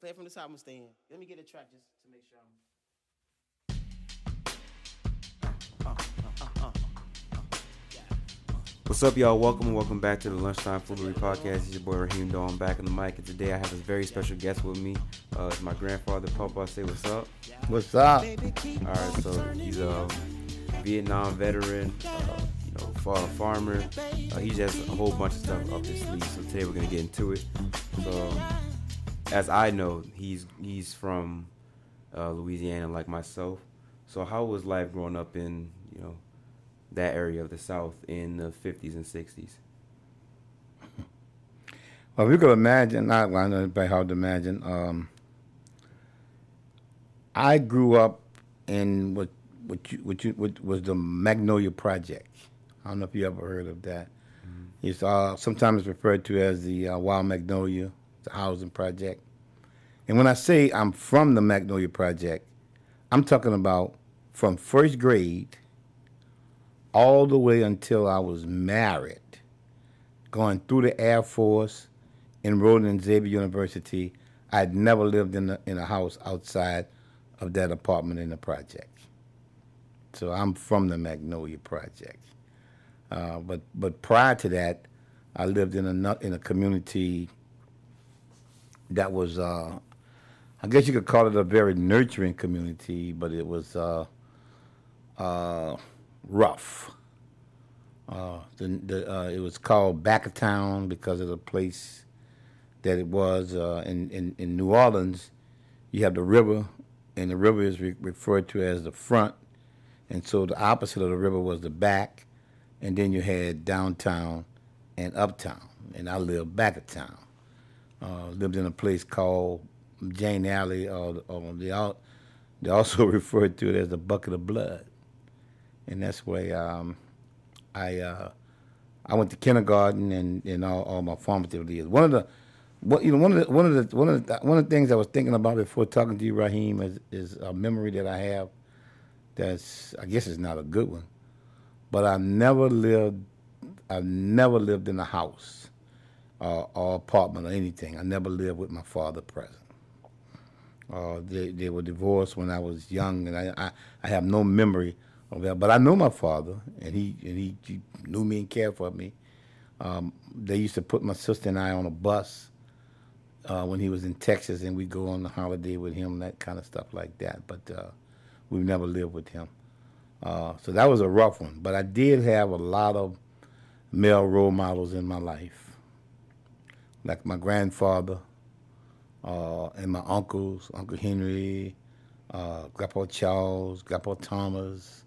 play it from the top. I'm gonna stay in. Let me get a track just to make sure I'm. What's up, y'all? Welcome and welcome back to the Lunchtime Foolery Podcast. It's your boy Raheem Doe. I'm back on the mic, and today I have a very special guest with me. Uh, it's my grandfather, Papa. Say what's up. What's up? All right, so he's a Vietnam veteran, uh, you know, fa- farmer. Uh, he has a whole bunch of stuff up his sleeve. So today we're gonna get into it. So, as I know, he's he's from uh, Louisiana, like myself. So, how was life growing up in you know that area of the South in the 50s and 60s? Well, we could imagine, not well, I know it's very hard to imagine. Um, I grew up in what what you, what you what was the Magnolia Project. I don't know if you ever heard of that. It's uh, sometimes referred to as the uh, Wild Magnolia, the housing project. And when I say I'm from the Magnolia Project, I'm talking about from first grade all the way until I was married, going through the Air Force, enrolled in Xavier University. I'd never lived in a, in a house outside of that apartment in the project. So I'm from the Magnolia Project. Uh, but but prior to that, I lived in a in a community that was, uh, I guess you could call it a very nurturing community, but it was uh, uh, rough. Uh, the, the, uh, it was called Back of Town because of the place that it was uh, in, in, in New Orleans. You have the river, and the river is re- referred to as the front, and so the opposite of the river was the back, and then you had downtown and uptown, and I lived back of town. Uh, lived in a place called Jane Alley, or, or they, all, they also referred to it as the Bucket of Blood and that's where um, I uh, I went to kindergarten and, and all, all my formative years. One of the what, you know one of the one of the one of the one of the things I was thinking about before talking to you, Raheem, is, is a memory that I have. That's I guess it's not a good one, but I never lived. I never lived in a house uh, or apartment or anything. I never lived with my father present. Uh, they they were divorced when I was young, and I I, I have no memory of that. But I know my father, and he and he, he knew me and cared for me. Um, they used to put my sister and I on a bus uh, when he was in Texas, and we'd go on the holiday with him, that kind of stuff like that. But uh, we've never lived with him. Uh, so that was a rough one. But I did have a lot of male role models in my life, like my grandfather uh, and my uncles, Uncle Henry, uh, Grandpa Charles, Grandpa Thomas,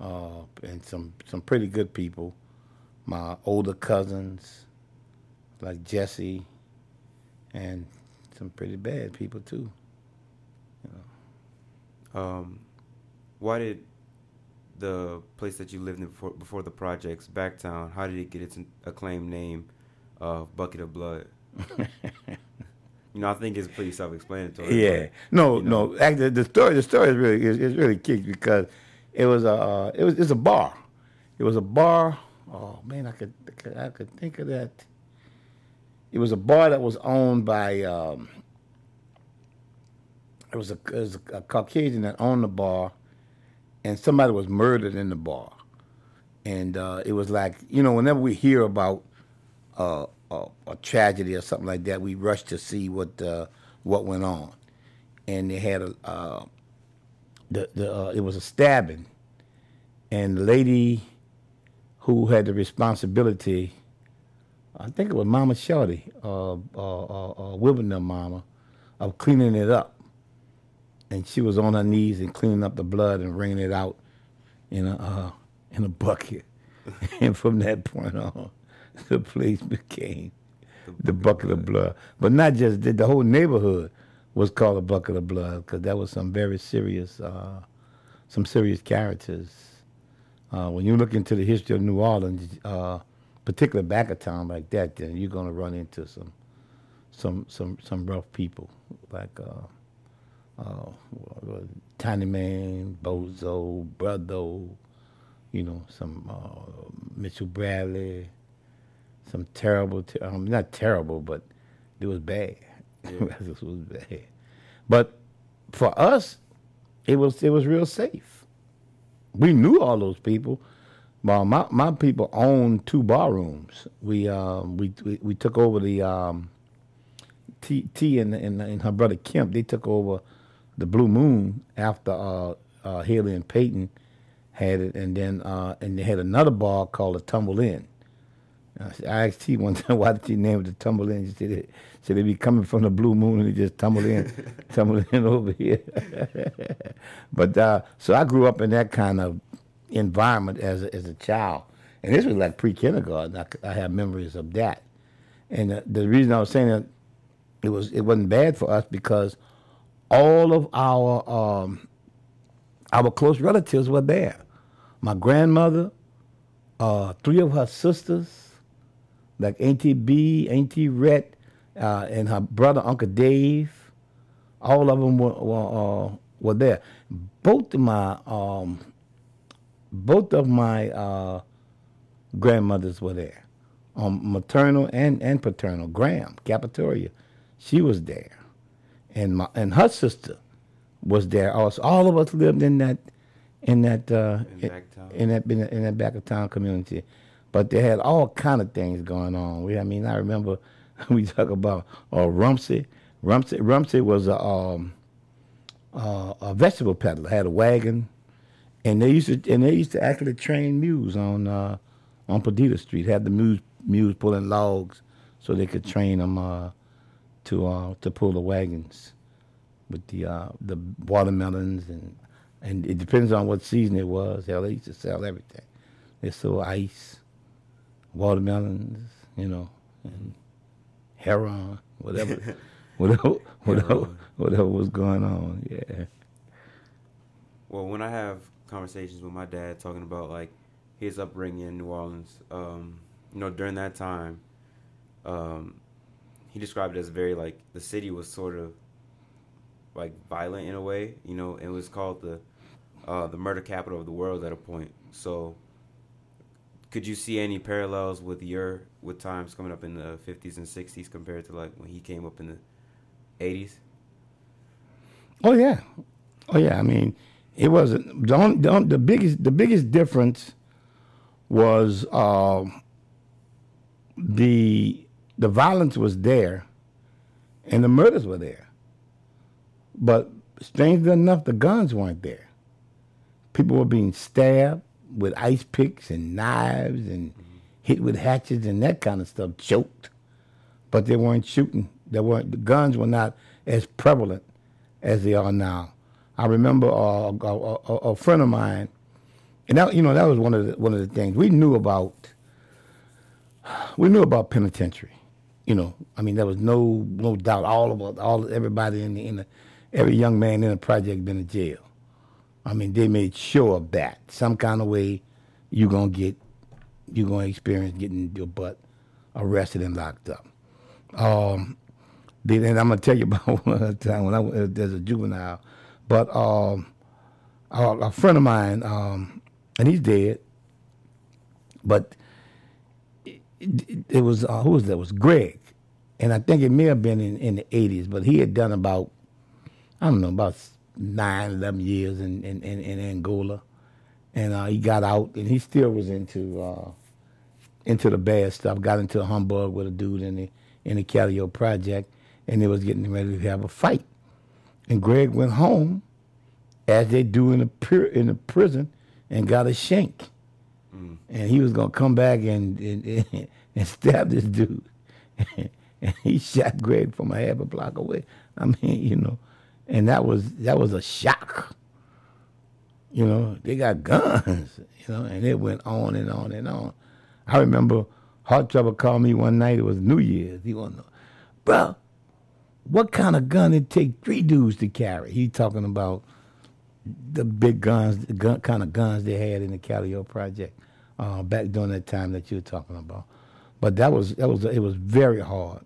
uh, and some some pretty good people. My older cousins, like Jesse, and some pretty bad people too. You Um, why did the place that you lived in before, before the projects, Backtown, how did it get its acclaimed name Bucket of Blood? you know, I think it's pretty self-explanatory. Yeah, but, no, you know. no. Actually, the story the story is really is, is really kicked because it was a uh, it was it's a bar. It was a bar. Oh man, I could I could, I could think of that. It was a bar that was owned by. Um, it was a, it was a Caucasian that owned the bar, and somebody was murdered in the bar, and uh, it was like you know whenever we hear about a, a tragedy or something like that, we rushed to see what uh, what went on, and they had a uh, the the uh, it was a stabbing, and the lady who had the responsibility, I think it was Mama Shorty, uh, uh, uh, uh, Mama, of cleaning it up, and she was on her knees and cleaning up the blood and wringing it out in a uh, in a bucket, and from that point on, the place became the bucket of blood. But not just that, the whole neighborhood was called a bucket of blood because that was some very serious, uh, some serious characters. Uh, when you look into the history of New Orleans, uh, particularly back a town like that, then you're gonna run into some, some, some, some rough people like uh, uh, Tiny Man, Bozo, Brother, you know, some uh, Mitchell Bradley, some terrible, ter- um, not terrible, but it was bad. this was bad. But for us, it was it was real safe. We knew all those people. Well, my my people owned two bar rooms. We um we we, we took over the um T T and, and and her brother Kemp. They took over the Blue Moon after uh, uh, Haley and Peyton had it, and then uh, and they had another bar called the Tumble Inn. I asked T one time why name it the Tumble Inn. She said it, said they be coming from the Blue Moon and they just tumble in, tumble in over here. but uh, so I grew up in that kind of environment as a, as a child, and this was like pre kindergarten. I, I have memories of that, and uh, the reason I was saying that it was it wasn't bad for us because all of our um, our close relatives were there. My grandmother, uh, three of her sisters, like Auntie B, Auntie Rhett, uh, and her brother Uncle Dave. All of them were were, uh, were there. Both of my um, both of my uh, grandmothers were there, um, maternal and, and paternal. Graham Capitoria, she was there, and my and her sister was there also. All of us lived in that in that uh, In in that in that, in that back of town community, but they had all kind of things going on. We, I mean, I remember we talk about uh, Rumsey. Rumsey Rumsey was a um, uh, a vegetable peddler. Had a wagon, and they used to and they used to actually train mules on uh, on Perdido Street. Had the mules mules pulling logs so they could train them uh, to uh, to pull the wagons with the uh, the watermelons and and it depends on what season it was. Hell, they used to sell everything. They sold ice, watermelons, you know, and heroin, whatever, whatever, whatever, whatever was going on. Yeah. Well, when I have conversations with my dad talking about like his upbringing in New Orleans, um, you know, during that time, um, he described it as very like the city was sort of like violent in a way. You know, it was called the uh, the murder capital of the world at a point. So, could you see any parallels with your with times coming up in the fifties and sixties compared to like when he came up in the eighties? Oh yeah, oh yeah. I mean, it wasn't the the biggest the biggest difference was uh, the the violence was there, and the murders were there. But strangely enough, the guns weren't there. People were being stabbed with ice picks and knives and hit with hatchets and that kind of stuff, choked. But they weren't shooting. They weren't. The guns were not as prevalent as they are now. I remember uh, a, a, a, friend of mine, and that you know that was one of the, one of the things we knew about. We knew about penitentiary, you know. I mean, there was no no doubt. All of all everybody in the, in the every young man in the project been in jail. I mean, they made sure of that. Some kind of way, you're gonna get, you're gonna experience getting your butt arrested and locked up. Um, then I'm gonna tell you about one time when I was as a juvenile, but um, a, a friend of mine, um, and he's dead, but it, it, it was uh, who was that? It was Greg, and I think it may have been in, in the '80s, but he had done about I don't know about nine, eleven years in in, in, in Angola, and uh, he got out, and he still was into uh, into the bad stuff. Got into a humbug with a dude in the in the Callio project, and they was getting ready to have a fight. And Greg went home, as they do in the in the prison, and got a shank. And he was gonna come back and and, and stab this dude. and he shot Greg from a half a block away. I mean, you know, and that was that was a shock. You know, they got guns, you know, and it went on and on and on. I remember Heart Trouble called me one night, it was New Year's. He wanted to bro, what kind of gun it take three dudes to carry? He talking about the big guns, the gun, kind of guns they had in the Callio project uh, back during that time that you were talking about. But that was that was it was very hard.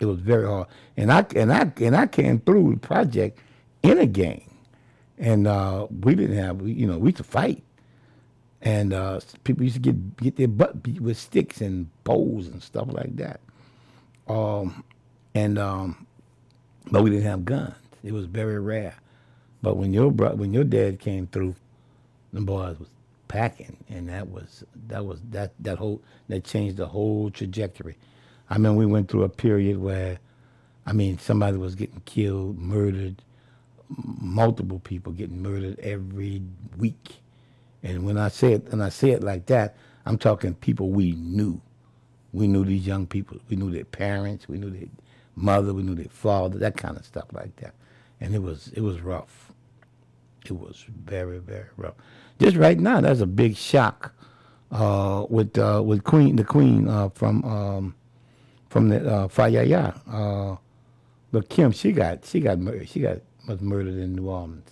It was very hard, and I and I and I came through the project in a gang, and uh, we didn't have you know we used to fight, and uh, people used to get get their butt beat with sticks and poles and stuff like that. Um, and um, but we didn't have guns. It was very rare. But when your bro- when your dad came through, the boys was packing, and that was that was that that whole that changed the whole trajectory. I mean, we went through a period where, I mean, somebody was getting killed, murdered, multiple people getting murdered every week. And when I say it, and I say it like that, I'm talking people we knew. We knew these young people. We knew their parents. We knew their mother. We knew their father. That kind of stuff like that. And it was it was rough. It was very very rough. Just right now, that's a big shock uh, with uh, with Queen the Queen uh, from um, from the uh, Fayaya. Uh, but Kim, she got she got murdered. She got was murdered in New Orleans.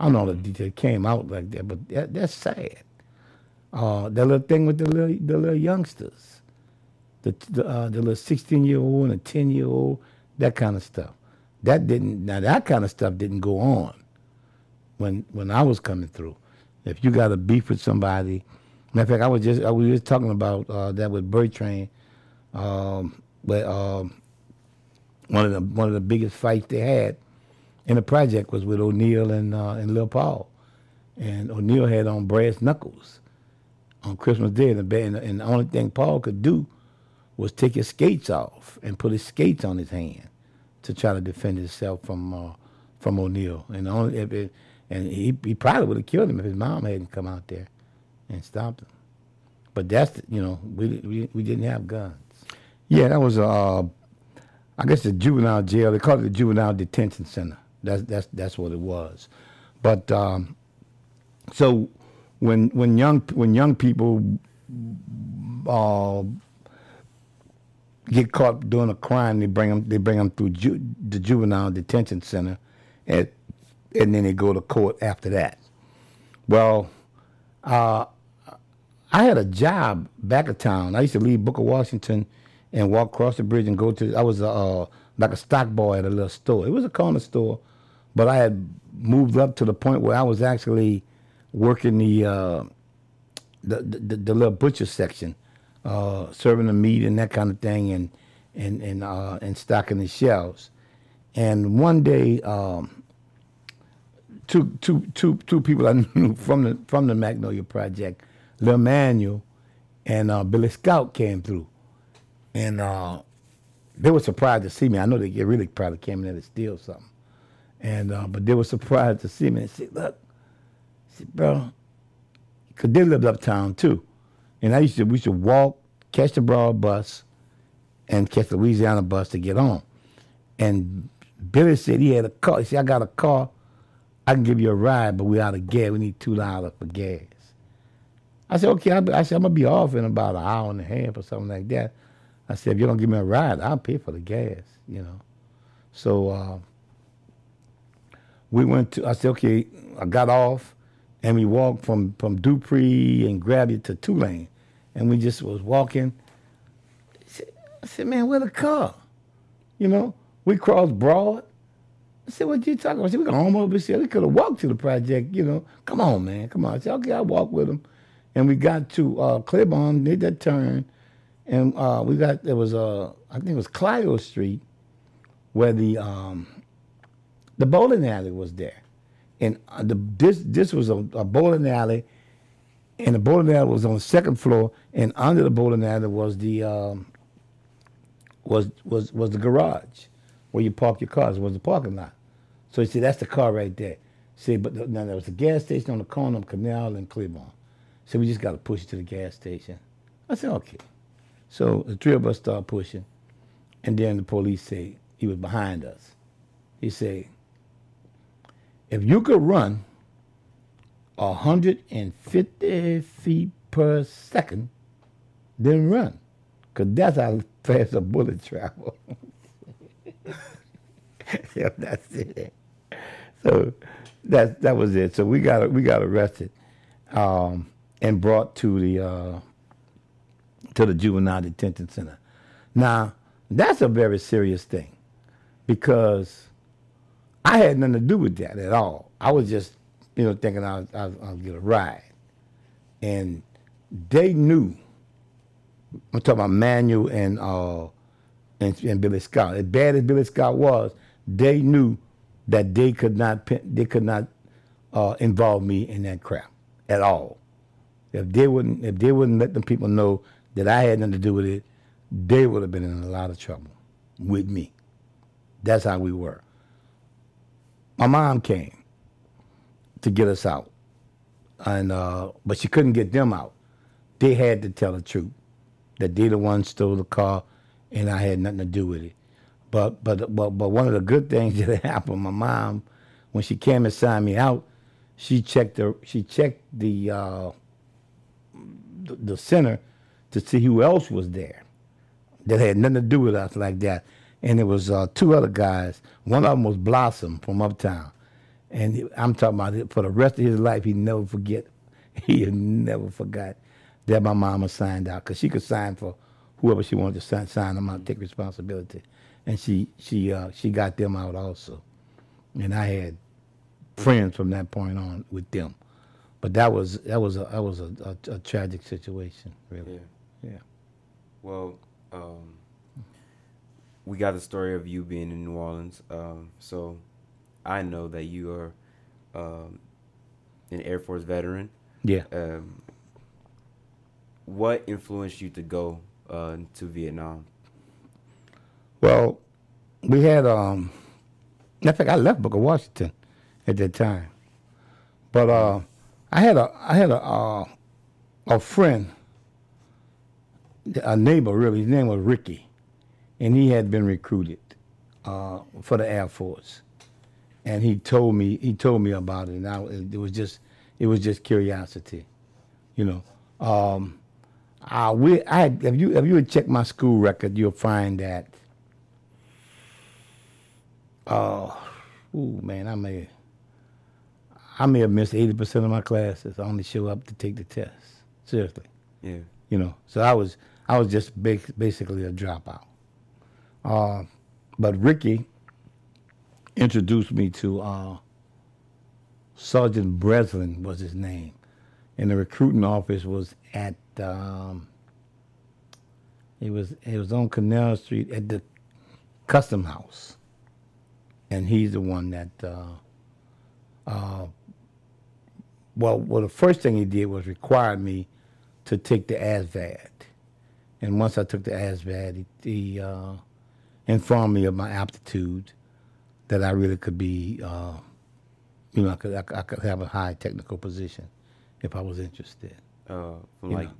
I don't know the detail came out like that, but that, that's sad. Uh, that little thing with the little the little youngsters, the the, uh, the little sixteen year old and a ten year old, that kind of stuff. That didn't now that kind of stuff didn't go on when when I was coming through. If you got a beef with somebody, matter of fact, I was just I was just talking about uh, that with Bertrand, um, but um, one of the one of the biggest fights they had in the project was with O'Neill and uh, and Lil Paul, and O'Neill had on brass knuckles on Christmas Day, and the, and the- only thing Paul could do was take his skates off and put his skates on his hand to try to defend himself from uh, from O'Neill, and only it, and he he probably would have killed him if his mom hadn't come out there and stopped him. But that's you know we we we didn't have guns. Yeah, that was uh, I guess the juvenile jail. They called it the juvenile detention center. That's that's that's what it was. But um, so when when young when young people uh, get caught doing a crime, they bring them they bring them through ju- the juvenile detention center, and and then they go to court after that. Well, uh, I had a job back of town. I used to leave Booker Washington and walk across the bridge and go to. I was a, uh, like a stock boy at a little store. It was a corner store, but I had moved up to the point where I was actually working the uh, the, the the little butcher section, uh, serving the meat and that kind of thing, and and and uh, and stocking the shelves. And one day, um, two two two two people I knew from the from the Magnolia Project, Lil Manuel and uh, Billy Scout came through, and uh, they were surprised to see me. I know they really probably came in there to steal something, and uh, but they were surprised to see me and said, "Look, said, bro, because they lived uptown too. And I used to, we used to walk, catch the Broad bus, and catch the Louisiana bus to get on. And Billy said he had a car. He said, I got a car. I can give you a ride, but we out of gas. We need $2 for gas. I said, okay. I, I said, I'm to be off in about an hour and a half or something like that. I said, if you don't give me a ride, I'll pay for the gas, you know. So uh, we went to, I said, okay, I got off and we walked from, from Dupree and Gravier to Tulane. And we just was walking. I said, I said, man, where the car? You know, we crossed Broad. I said, what you talking about? I said, we got home over here. We could have walked to the project, you know. Come on, man, come on. I said, okay, I'll walk with him. And we got to uh, Claiborne, made that turn. And uh, we got, there was, uh, I think it was Clio Street, where the, um, the bowling alley was there and uh, the this this was a, a bowling alley, and the bowling alley was on the second floor, and under the bowling alley was the um, was was was the garage where you park your cars. Was the parking lot. So you see, that's the car right there. See, but the, now there was a gas station on the corner of Canal and Claiborne. So we just got to push it to the gas station. I said, okay. So the three of us start pushing, and then the police say he was behind us. He said, if you could run 150 feet per second, then run. Because that's how fast a bullet travel. yeah, that's it. So that that was it. So we got we got arrested um, and brought to the uh, to the juvenile detention center. Now that's a very serious thing because I had nothing to do with that at all. I was just, you know, thinking I was, I was, I was get a ride, and they knew. I'm talking about Manuel and uh, and, and Billy Scott. As bad as Billy Scott was, they knew that they could not they could not uh, involve me in that crap at all. If they wouldn't if they wouldn't let them people know that I had nothing to do with it, they would have been in a lot of trouble with me. That's how we were. My mom came to get us out, and uh, but she couldn't get them out. They had to tell the truth that they the ones stole the car, and I had nothing to do with it. But but but but one of the good things that happened, my mom, when she came and signed me out, she checked the she checked the uh, the, the center to see who else was there that had nothing to do with us like that. And it was uh, two other guys. One of them was Blossom from Uptown. And I'm talking about it for the rest of his life, he never forget. He never forgot that my mama signed out because she could sign for whoever she wanted to sign, sign them out, take responsibility. And she she uh, she got them out also. And I had friends from that point on with them. But that was that was a that was a, a, a tragic situation, really. Yeah. Well, um, we got the story of you being in New Orleans. Um, so I know that you are um, an Air Force veteran. Yeah. Um, what influenced you to go uh, to Vietnam? Well, we had um in fact I left Booker Washington at that time. But uh I had a I had a uh, a friend a neighbor really, his name was Ricky. And he had been recruited uh, for the Air Force. And he told me he told me about it and I, it was just it was just curiosity. You know. Um I we I if you if you would check my school record, you'll find that uh, ooh man, I may, I may have missed eighty percent of my classes. I only show up to take the test. Seriously, Yeah. you know. So I was, I was just ba- basically a dropout. Uh, but Ricky introduced me to uh, Sergeant Breslin was his name, and the recruiting office was at. Um, it was it was on Canal Street at the Custom House and he's the one that uh, uh, well well the first thing he did was require me to take the ASVAB and once I took the ASVAB he, he uh, informed me of my aptitude that I really could be uh, you know I could, I I could have a high technical position if I was interested Uh, from You like know.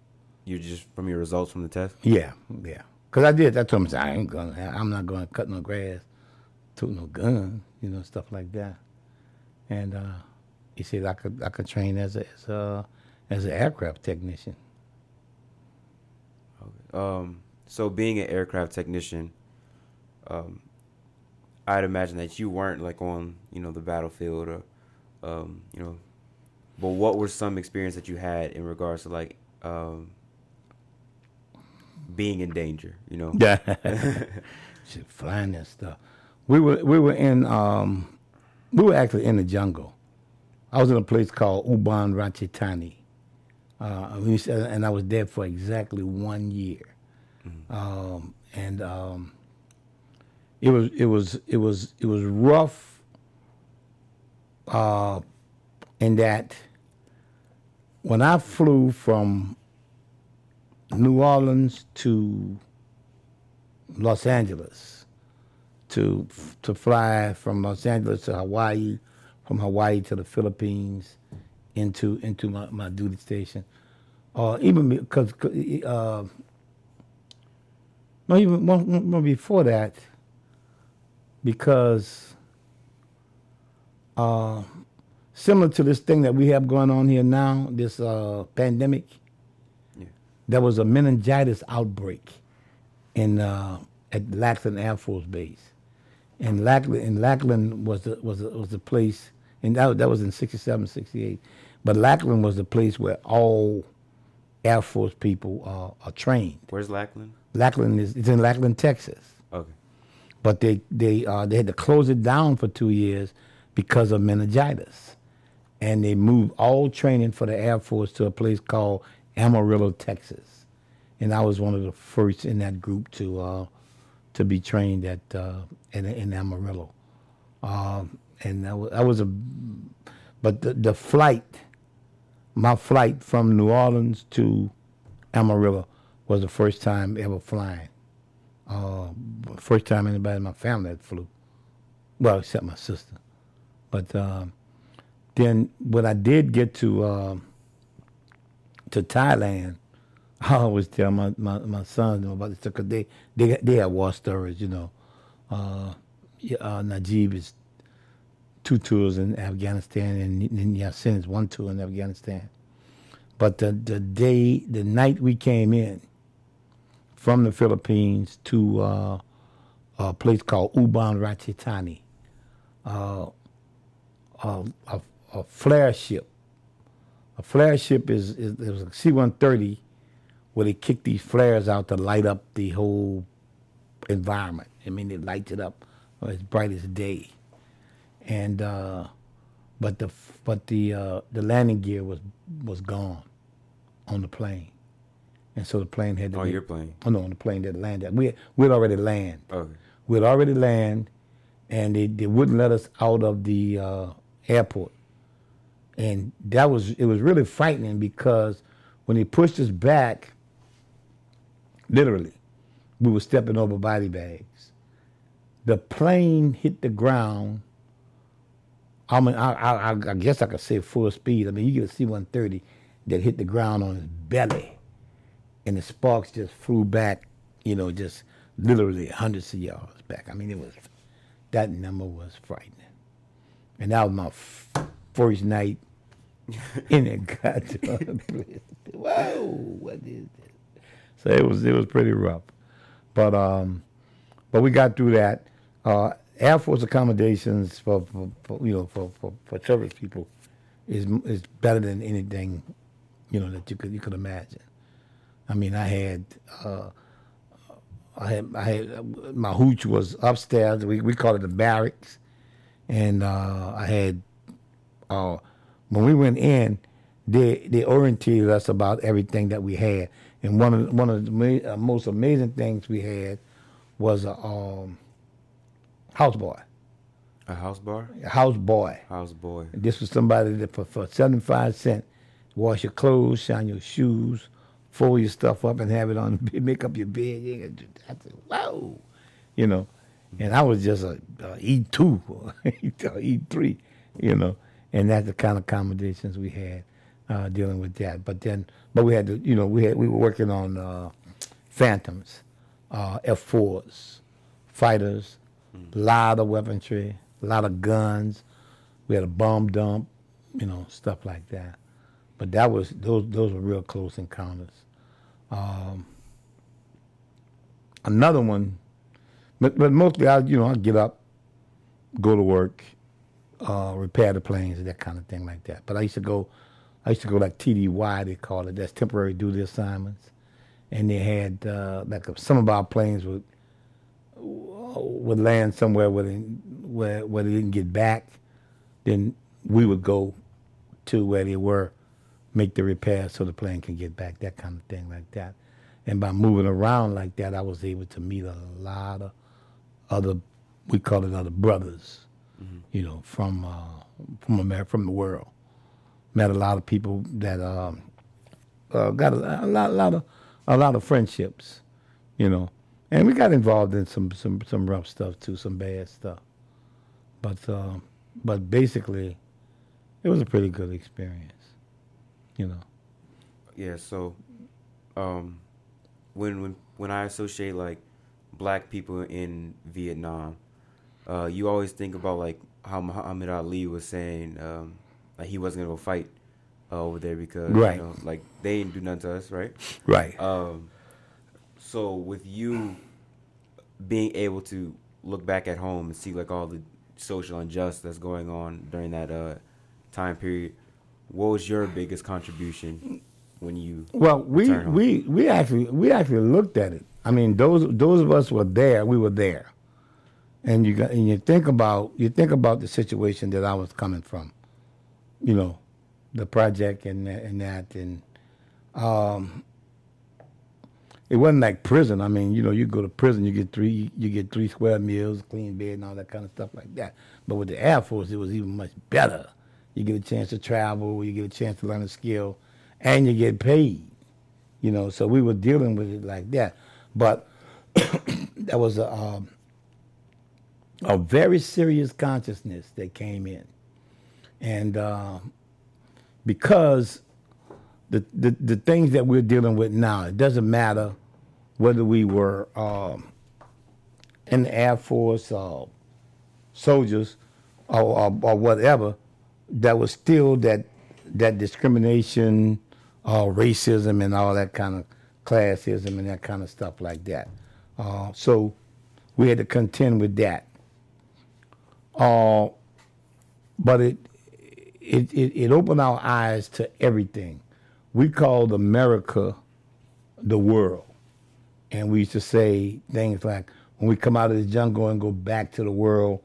you just from your results from the test. yeah yeah because I did I told him I ain't gonna I'm not gonna cut no grass took no gun, you know, stuff like that. And uh, he said I could I could train as a as a as an aircraft technician. Um, so being an aircraft technician, um, I'd imagine that you weren't like on you know the battlefield or um, you know, but what were some experience that you had in regards to like um, being in danger? You know. Yeah, flying that stuff. We were we were in um, we were actually in the jungle. I was in a place called Ubon Ratchathani. Uh, and I was there for exactly one year. Um, and um, it was it was it was it was rough uh, in that when I flew from New Orleans to Los Angeles to to fly from Los Angeles to Hawaii, from Hawaii to the Philippines, into into my, my duty station, or even because uh, no even before that, because uh, similar to this thing that we have going on here now, this uh, pandemic, Yeah. there was a meningitis outbreak in uh, at Lackland Air Force Base, and Lackland and Lackland was the was the, was the place, and that that was in 67, 68. But Lackland was the place where all Air Force people uh, are trained. Where's Lackland? Lackland is it's in Lackland, Texas Okay. but they they uh, they had to close it down for two years because of meningitis, and they moved all training for the Air Force to a place called Amarillo, Texas, and I was one of the first in that group to uh, to be trained at uh, in, in Amarillo. Um, and that was, that was a, but the, the flight, my flight from New Orleans to Amarillo was the first time ever flying. Uh, first time anybody in my family had flew. Well, except my sister. But um, then when I did get to uh, to Thailand, I always tell my, my, my sons about this because they, they, they have war stories, you know. Uh, uh, Najib is two tours in Afghanistan, and, and Yasin is one tour in Afghanistan. But the, the day, the night we came in from the Philippines to uh, a place called Ubon Ratchathani, uh, a, a, a flare ship. A flare ship is, is it was a C-130 where they kick these flares out to light up the whole environment. I mean, it lights it up as bright as day. And uh, but the but the uh, the landing gear was was gone on the plane, and so the plane had to. On be- your plane? Oh no, on the plane that landed. We we'd already land. Okay. We'd already land, and they, they wouldn't let us out of the uh, airport. And that was it was really frightening because when they pushed us back, literally, we were stepping over body bags. The plane hit the ground. I mean, I, I, I guess I could say full speed. I mean, you get a C-130 that hit the ground on its belly, and the sparks just flew back, you know, just literally hundreds of yards back. I mean, it was that number was frightening, and that was my f- first night in a goddamn place. Whoa, what is this? So it was it was pretty rough, but um, but we got through that. Uh, Air Force accommodations for, for, for you know for, for, for service people is is better than anything you know that you could you could imagine. I mean, I had uh, I had I had my hooch was upstairs. We we call it the barracks, and uh, I had uh, when we went in, they they oriented us about everything that we had. And one of one of the uh, most amazing things we had was a um, houseboy, A house bar? a houseboy. House boy. This was somebody that for, for 75 cents, wash your clothes, shine your shoes, fold your stuff up and have it on, make up your bed. You can do that. I said, wow, you know. And I was just a, a E2 or E3, you know. And that's the kind of accommodations we had uh, dealing with that. But then, but we had to, you know, we had we were working on uh, Phantoms, uh, F4s, fighters, a lot of weaponry, a lot of guns. We had a bomb dump, you know, stuff like that. But that was those those were real close encounters. Um, another one, but but mostly I you know I get up, go to work, uh, repair the planes, that kind of thing like that. But I used to go, I used to go like TDY they call it. That's temporary duty assignments, and they had uh, like some of our planes would would land somewhere where they, where where they didn't get back, then we would go to where they were, make the repairs so the plane can get back, that kind of thing like that. And by moving around like that, I was able to meet a lot of other, we call it other brothers, you know, from uh, from America, from the world. Met a lot of people that um, uh, got a, a lot, a lot of, a lot of friendships, you know, and we got involved in some some some rough stuff too, some bad stuff. But um, but basically, it was a pretty good experience, you know. Yeah, so um when when when I associate like black people in Vietnam, uh you always think about like how Muhammad Ali was saying um like he wasn't going to go fight uh, over there because Right. you know like they didn't do nothing to us, right? Right. Um, so with you being able to look back at home and see like all the social injustice that's going on during that uh, time period, what was your biggest contribution when you? Well, we we we actually we actually looked at it. I mean, those those of us were there. We were there, and you got and you think about you think about the situation that I was coming from, you know, the project and that- and that and um, it wasn't like prison. I mean, you know, you go to prison, you get three you get three square meals, clean bed, and all that kind of stuff like that. But with the Air Force, it was even much better. You get a chance to travel, you get a chance to learn a skill, and you get paid. You know, so we were dealing with it like that. But that was a um, a very serious consciousness that came in, and uh, because the, the the things that we're dealing with now, it doesn't matter whether we were um, in the Air Force or soldiers or, or, or whatever, that was still that that discrimination, uh, racism, and all that kind of classism and that kind of stuff like that. Uh, so we had to contend with that. Uh, but it, it it it opened our eyes to everything. We called America the world, and we used to say things like, "When we come out of the jungle and go back to the world,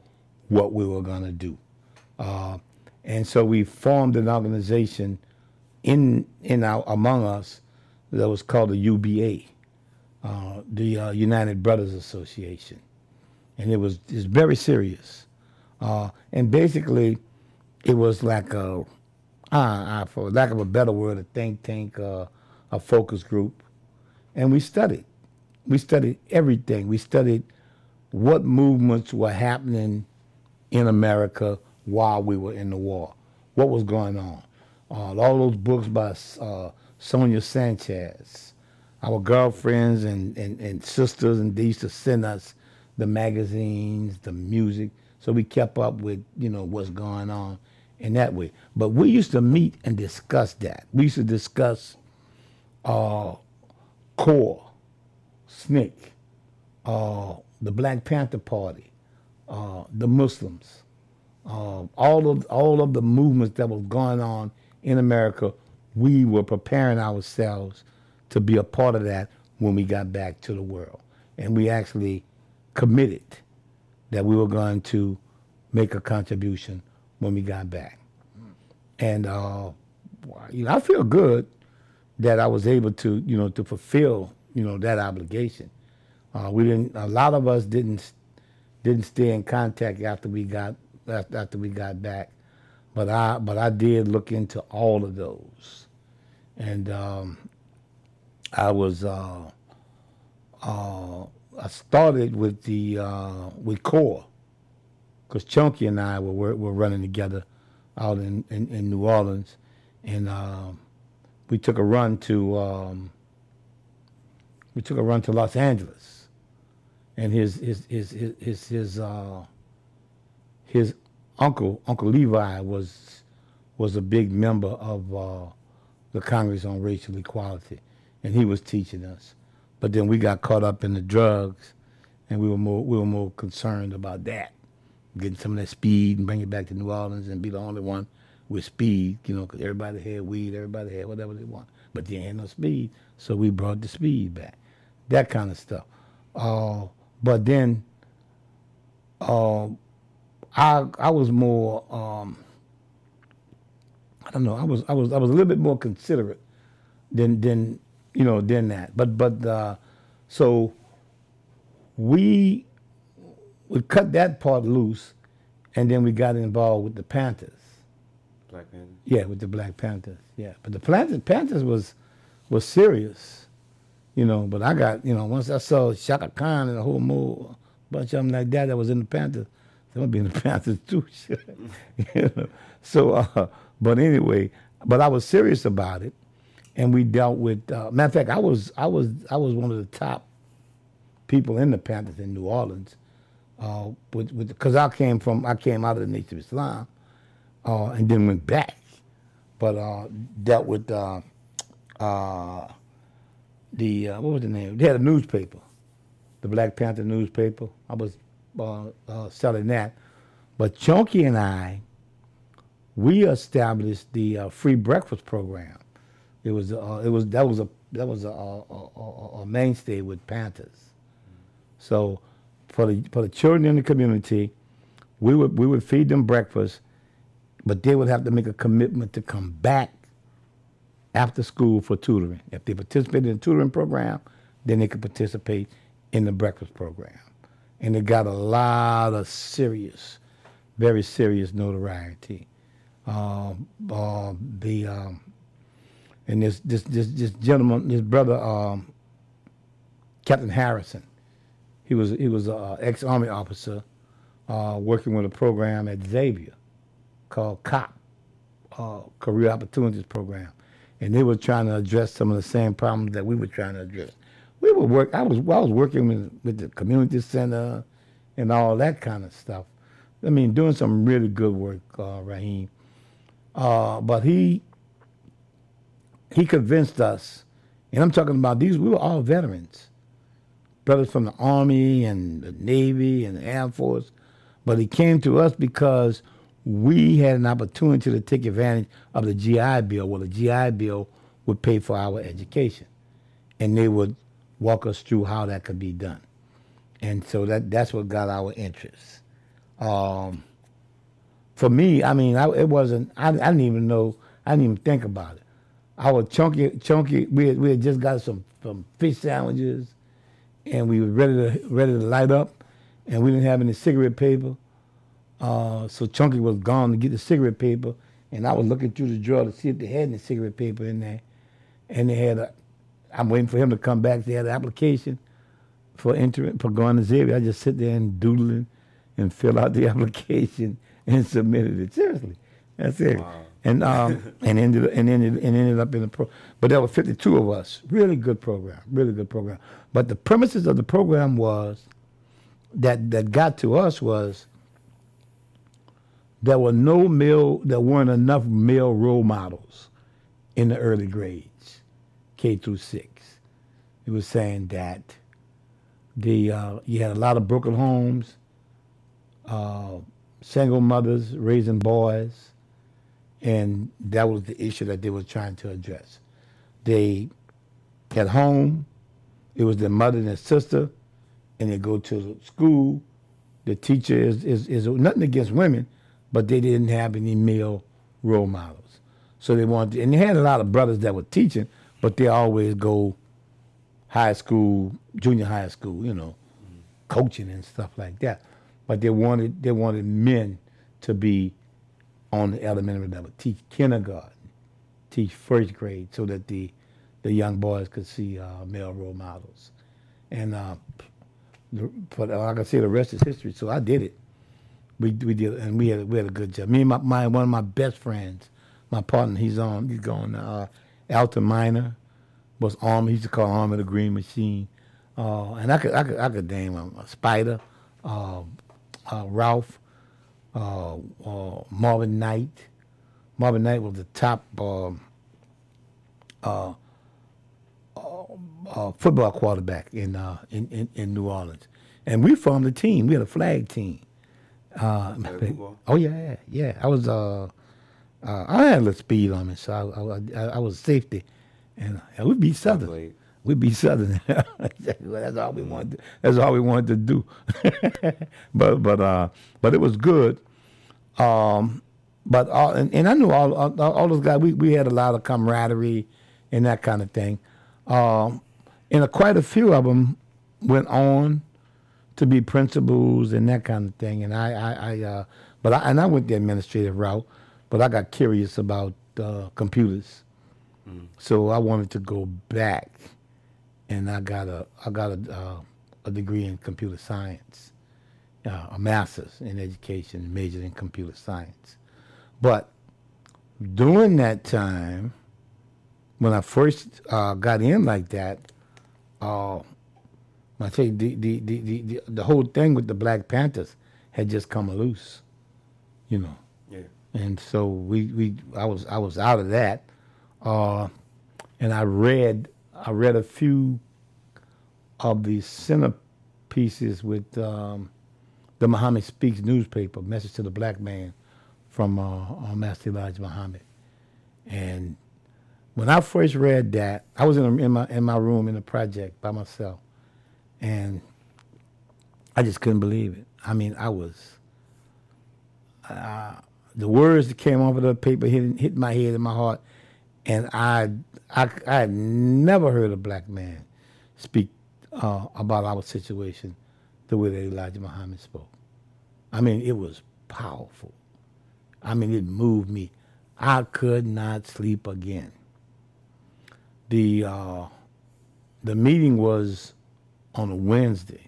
what we were gonna do." Uh, and so we formed an organization in in our among us that was called the UBA, uh, the uh, United Brothers Association, and it was it's very serious. Uh, and basically, it was like a, uh, for lack of a better word, a think tank, uh, a focus group, and we studied. We studied everything. We studied what movements were happening in America while we were in the war. What was going on? Uh, all those books by uh, Sonia Sanchez, our girlfriends and, and, and sisters, and they used to send us the magazines, the music, so we kept up with you know what's going on in that way. But we used to meet and discuss that. We used to discuss uh, CORE, SNCC, uh, the Black Panther Party, uh, the Muslims, uh, all of all of the movements that was going on in America. We were preparing ourselves to be a part of that when we got back to the world, and we actually committed that we were going to make a contribution when we got back. And uh, you know, I feel good that I was able to, you know, to fulfill, you know, that obligation. Uh, we didn't. A lot of us didn't didn't stay in contact after we got after we got back, but I but I did look into all of those, and um, I was uh, uh, I started with the uh, with CORE because Chunky and I were were running together out in, in, in New Orleans, and um, we took a run to um, we took a run to Los Angeles, and his his his his his his, uh, his uncle Uncle Levi was was a big member of uh, the Congress on Racial Equality, and he was teaching us. But then we got caught up in the drugs, and we were more we were more concerned about that, getting some of that speed and bring it back to New Orleans and be the only one with speed, you know, because everybody had weed, everybody had whatever they want, but they had no speed, so we brought the speed back, that kind of stuff. Uh, but then, uh, I I was more. Um, I don't know. I was I was I was a little bit more considerate than than you know than that. But but uh, so we we cut that part loose, and then we got involved with the Panthers. Black Panther. Yeah, with the Black Panthers. Yeah, but the Panthers Panthers was was serious, you know. But I got you know once I saw Shaka Khan and a whole more bunch of them like that that was in the Panthers, they gonna be in the Panthers too. you know? So, uh, but anyway, but I was serious about it, and we dealt with. Uh, matter of fact, I was I was I was one of the top people in the Panthers in New Orleans, uh, with because I came from I came out of the Nation of Islam, uh, and then went back, but uh, dealt with uh, uh, the uh, what was the name? They had a newspaper, the Black Panther newspaper. I was selling that, but Chunky and I, we established the free breakfast program. It was it was that was a that was a, a, a, a mainstay with Panthers. So for the for the children in the community, we would we would feed them breakfast, but they would have to make a commitment to come back after school for tutoring. If they participated in the tutoring program, then they could participate in the breakfast program. And it got a lot of serious very serious notoriety. Uh, the um, and this this this this gentleman, this brother, um, Captain Harrison, he was he was an ex army officer uh, working with a program at Xavier called COP, uh, Career Opportunities Program, and they were trying to address some of the same problems that we were trying to address. We were work. I was I was working with, with the community center and all that kind of stuff. I mean, doing some really good work, uh, Raheem. Uh, but he he convinced us, and I'm talking about these. We were all veterans, brothers from the Army and the Navy and the Air Force. But he came to us because we had an opportunity to take advantage of the GI Bill. Well, the GI Bill would pay for our education, and they would walk us through how that could be done. And so that that's what got our interest. Um, for me, I mean, I, it wasn't. I, I, didn't even know. I didn't even think about it. Was chunky, chunky. We had, we had just got some some fish sandwiches, and we were ready to ready to light up, and we didn't have any cigarette paper. Uh, so Chunky was gone to get the cigarette paper, and I was looking through the drawer to see if they had any cigarette paper in there, and they had a. I'm waiting for him to come back. They had an application for entering for going to Xavier. I just sit there and doodling and fill out the application and submitted it. Seriously, that's it. Wow. And um, and ended and ended and ended up in the pro. But there were 52 of us. Really good program. Really good program. But the premises of the program was that that got to us was there were no male, there weren't enough male role models in the early grades, K through six. It was saying that the uh, you had a lot of broken homes, uh, single mothers raising boys, and that was the issue that they were trying to address. They at home, it was their mother and their sister, and they go to school. The teacher is, is, is nothing against women, but they didn't have any male role models. So they wanted, and they had a lot of brothers that were teaching, but they always go high school, junior high school, you know, mm-hmm. coaching and stuff like that. But they wanted they wanted men to be on the elementary level, teach kindergarten, teach first grade, so that the the young boys could see uh, male role models. And uh, for like I say, the rest is history. So I did it we we did, and we had we had a good job. Me and my, my one of my best friends, my partner, he's on he's going uh, Alton Minor, was armed. He used to call Army the Green Machine, uh, and I could I could I could name him uh, Spider, uh, uh, Ralph, uh, uh, Marvin Knight. Marvin Knight was the top um, uh, football quarterback in, in, in in New Orleans, and we formed a team. We had a flag team. Uh, oh yeah, yeah. I was uh, uh, I had a little speed on me, so I, I, I was safety, and we beat Southern. We beat Southern. that's all we wanted. To, that's all we wanted to do. but but uh, but it was good. Um, but all, and, and I knew all, all, all those guys. We we had a lot of camaraderie and that kind of thing. Um, and a, quite a few of them went on to be principals and that kind of thing. And I, I, I uh, but I, and I went the administrative route, but I got curious about uh, computers, mm. so I wanted to go back, and I got a, I got a, uh, a degree in computer science, uh, a master's in education, majored in computer science, but during that time, when I first uh, got in like that, uh, I tell you, the, the, the, the, the whole thing with the Black Panthers had just come loose, you know. Yeah. And so we, we I was I was out of that, uh, and I read I read a few of the centerpieces with um, the Muhammad Speaks newspaper, Message to the Black Man, from uh, Master Elijah Muhammad, and when I first read that, I was in, a, in my in my room in the project by myself and I just couldn't believe it. I mean, I was. Uh, the words that came off of the paper hit, hit my head and my heart, and I, I, I had never heard a black man speak uh, about our situation the way that Elijah Muhammad spoke. I mean, it was powerful. I mean, it moved me. I could not sleep again. The uh, the meeting was on a Wednesday.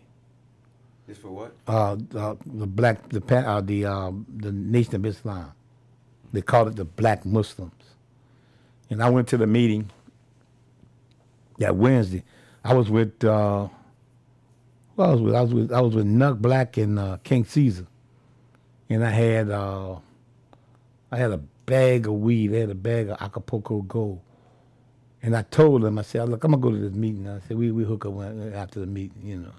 This for what? Uh, the, the black the uh, the uh, the Nation of Islam. They called it the Black Muslims. And I went to the meeting that Wednesday. I was with uh, well, I was with I was with I was with Nuck Black and uh, King Caesar, and I had uh, I had a bag of weed. They had a bag of Acapulco Gold, and I told them I said, "Look, I'm gonna go to this meeting." I said, "We we hook up after the meeting, you know."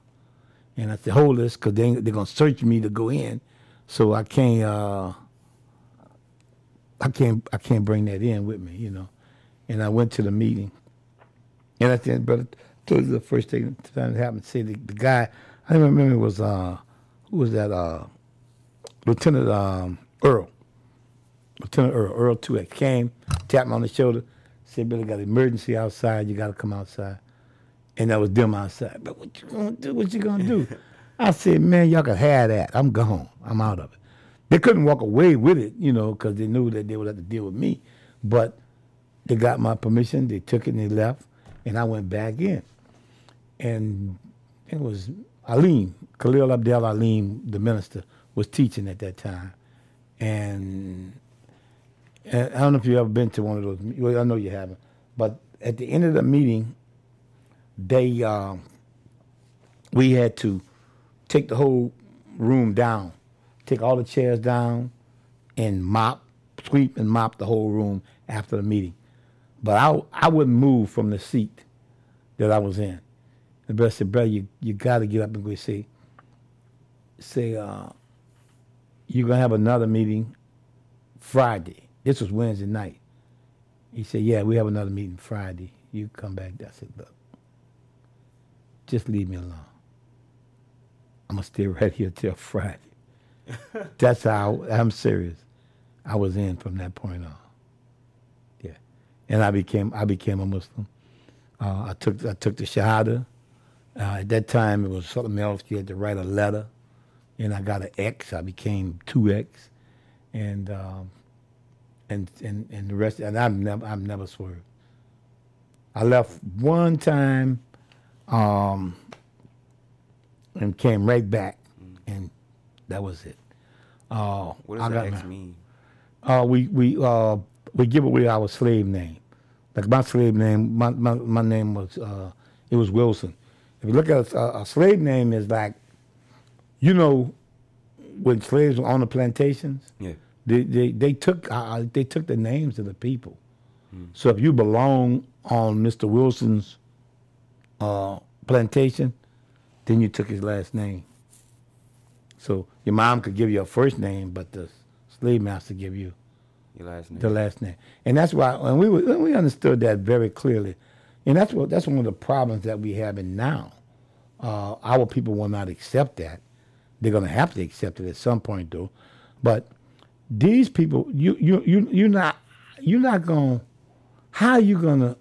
And I said, "Hold this, cause they they're gonna search me to go in, so I can't uh, I can't I can't bring that in with me, you know." And I went to the meeting, and I said, "Brother." told you the first thing that happened. Say the, the guy, I don't remember it was uh, who was that? Uh, Lieutenant um, Earl. Lieutenant Earl, Earl X came, tapped me on the shoulder, said, "Billy, got an emergency outside. You got to come outside." And that was them outside. But what you gonna do? What you gonna do? I said, "Man, y'all can have that. I'm gone. I'm out of it." They couldn't walk away with it, you know, because they knew that they would have to deal with me. But they got my permission. They took it and they left, and I went back in and it was Alim, Khalil Abdel Alim, the minister, was teaching at that time. And, and I don't know if you've ever been to one of those. Well, I know you haven't. But at the end of the meeting, they uh, we had to take the whole room down, take all the chairs down, and mop, sweep and mop the whole room after the meeting. But I I wouldn't move from the seat that I was in. The brother said, brother, you, you got to get up and go say, say, uh, you're going to have another meeting Friday. This was Wednesday night. He said, yeah, we have another meeting Friday. You come back. I said, look, just leave me alone. I'm going to stay right here till Friday. That's how, I'm serious. I was in from that point on. And I became, I became a Muslim. Uh, I took, I took the Shahada. Uh, at that time, it was something else. You had to write a letter, and I got an X. I became two X, and um, and and and the rest. And I've never I've never swerved. I left one time, um, and came right back, and that was it. Uh, What I does got that X mean? uh, we we uh, we give away our slave name. Like my slave name, my my, my name was uh, it was Wilson. If you look at a, a slave name, is like, you know, when slaves were on the plantations, Yeah. they they, they took uh, they took the names of the people. So if you belong on Mr. Wilson's uh, plantation, then you took his last name. So your mom could give you a first name, but the slave master give you Your last name. the last name, and that's why, and we were- we understood that very clearly, and that's what that's one of the problems that we have in now. Uh, our people will not accept that. They're going to have to accept it at some point, though. But these people, you you you you're not you're not going. to How you gonna?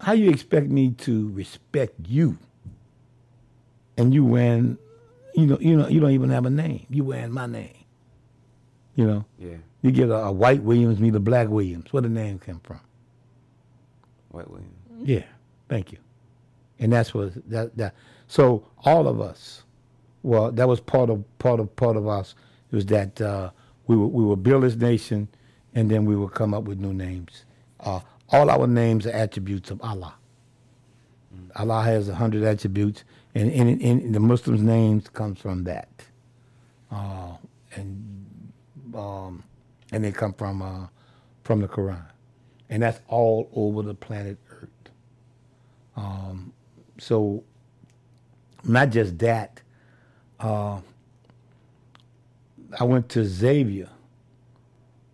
How you expect me to respect you? And you wearing, you know, you know, you don't even have a name. You wearing my name. You know. yeah. You get a, a white Williams, meet a black Williams. Where the name come from? White Williams. Yeah, thank you. And that's what that that. So all of us, well, that was part of part of part of us. It was that uh, we will we will build this nation, and then we would come up with new names. Uh, all our names are attributes of Allah. Allah has a hundred attributes, and, and, and the Muslims' names comes from that. Uh, and um, and they come from uh, from the Quran, and that's all over the planet Earth. Um, so, not just that. Uh, I went to Xavier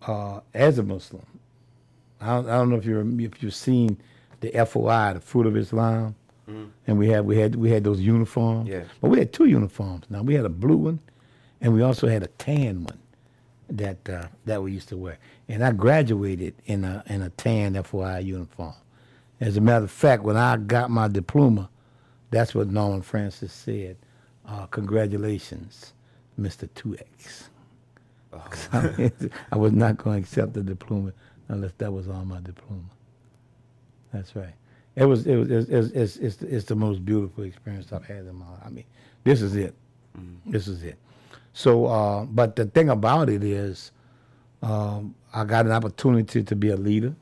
uh, as a Muslim. I don't, I don't know if you're if you've seen the FOI, the Fruit of Islam, and we had we had we had those uniforms. Yeah. But we had two uniforms. Now we had a blue one, and we also had a tan one that uh, that we used to wear. And I graduated in a in a tan FOI uniform. As a matter of fact, when I got my diploma, that's what Norman Francis said. Uh, congratulations, Mr. Two X." I was not going to accept the diploma unless that was on my diploma. That's right. It was it was it's it's, it's, it's, it's the most beautiful experience I've had in my life. I mean, this is it. This is it. So, uh, but the thing about it is, um, I got an opportunity to be a leader.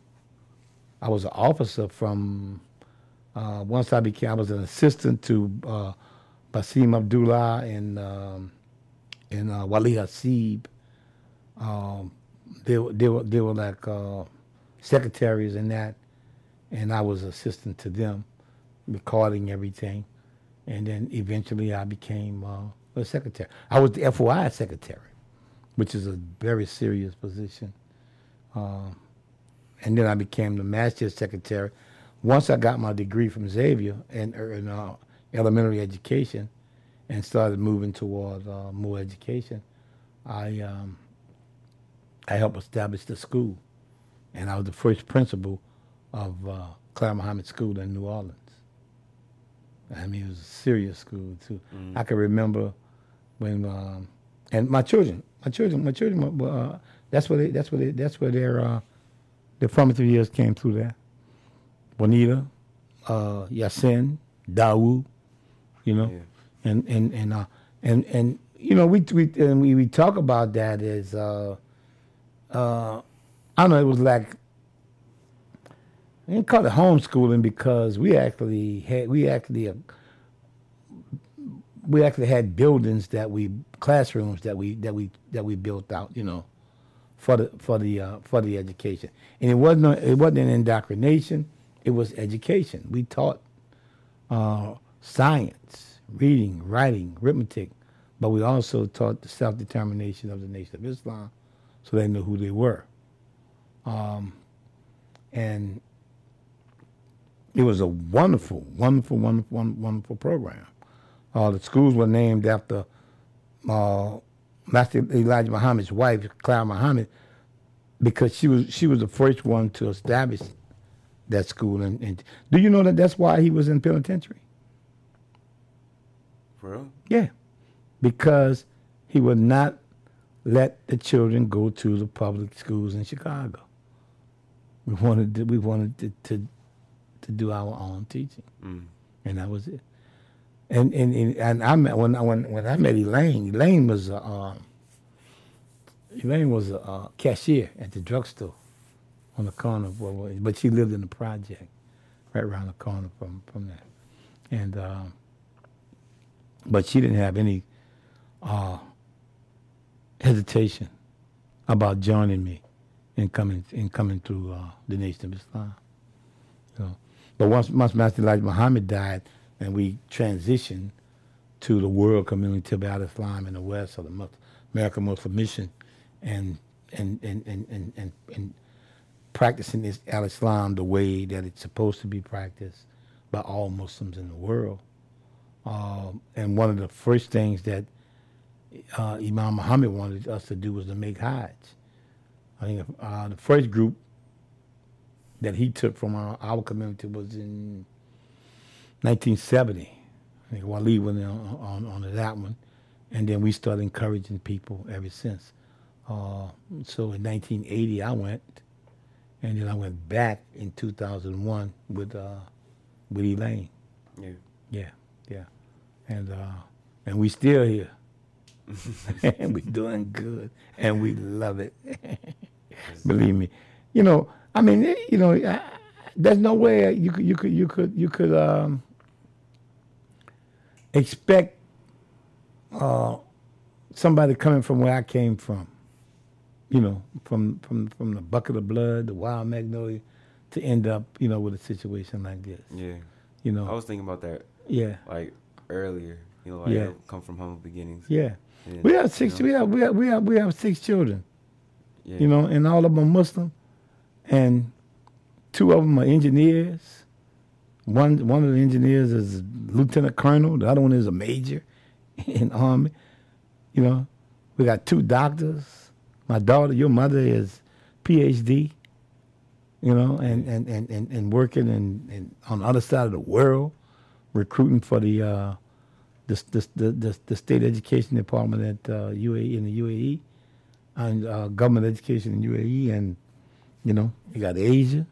I was an officer from uh, once I became. I was an assistant to uh, Basim Abdullah and um, and uh, Wali Hasib. Um, they they were they were like uh, secretaries in that, and I was assistant to them, recording everything, and then eventually I became uh, a secretary. I was the FOI secretary, which is a very serious position. Um, and then I became the master secretary. Once I got my degree from Xavier in, in uh, elementary education, and started moving toward uh, more education, I um, I helped establish the school, and I was the first principal of uh, Clara Muhammad School in New Orleans. I mean, it was a serious school too. I can remember when, um, and my children, my children, my children, uh, that's where they, that's where they, that's where their uh, their formative years came through there. Bonita, uh, Yasin, Dawood, you know, Yeah. and and and uh, and and you know we we and we, we talk about that as uh, uh, I don't know it was like I didn't call it homeschooling because we actually had we actually uh, we actually had buildings that we classrooms that we that we that we built out you know for the for the uh, for the education. And it wasn't a- it wasn't an indoctrination it was education. We taught uh, science reading writing arithmetic but we also taught the self-determination of the nation of Islam so they knew who they were. Um, and it was a wonderful, wonderful, wonderful, wonderful program. Uh, the schools were named after uh, Master Elijah Muhammad's wife, Clara Muhammad, because she was she was the first one to establish that school. And, and do you know that that's why he was in penitentiary? For real? Yeah, because he would not let the children go to the public schools in Chicago. We wanted to, we wanted to, to to do our own teaching, Mm. and that was it. And and and, and I met when I when when I met Elaine. Elaine was a um, Elaine was a uh, cashier at the drugstore on the corner, of but she lived in the project right around the corner from from there, and. Um, but she didn't have any uh, hesitation about joining me in coming in coming through the Nation of Islam. Know. But once once Master Elijah Muhammad died and we transitioned to the world community Al Islam in the West or the Mus- American Muslim Mission and and and and and, and, and practicing this Al Islam the way that it's supposed to be practiced by all Muslims in the world. Um, and one of the first things that uh, Imam Muhammad wanted us to do was to make Hajj. I think uh, the first group that he took from our, our community was in 1970. I think Waleed went on, on, on that one. And then we started encouraging people ever since. Uh, so in 1980, I went. And then I went back in 2001 with, uh, with Elaine. Yeah. Yeah, yeah, and uh, and we still here, and we doing good, and we love it. Believe me, you know. I mean, you know, I, there's no way you could you could you could you could um, expect uh, somebody coming from where I came from. You know, from from from the bucket of blood, the wild magnolia, to end up, you know, with a situation like this. Yeah. You know, I was thinking about that yeah. like earlier. You know, like Yeah. Come from humble beginnings. Yeah. And, We have six. you We have we have we have we have six children. yeah. You know, and all of them are Muslim, and two of them are engineers. One one of the engineers is lieutenant colonel. The other one is a major in army. You know, we got two doctors. My daughter, your mother is PhD. You know, and and and and, and working in, in on the other side of the world, recruiting for the. Uh, the, the, the, the state education department at uh, UAE in the UAE, and uh, government education in UAE, and you know, you got Asia.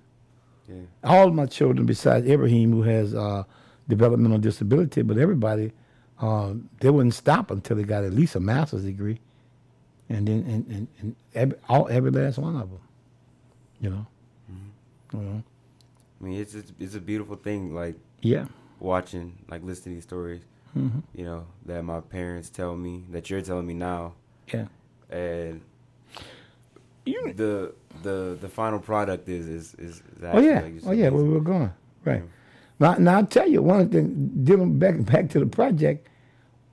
Yeah. All my children, besides Ibrahim, who has uh, developmental disability, but everybody, uh, they wouldn't stop until they got at least a master's degree, and then and, and, and every, all every last one of them, you know. You know? I mean, it's, it's it's a beautiful thing. Like Yeah. watching, like listening to these stories. hmm You know that my parents tell me that you're telling me now, Yeah. and You. the the the final product is is is, Oh yeah. like, Oh yeah. Where we were going. Right. Yeah. Now, now I'll tell you one thing. Dealing back back to the project,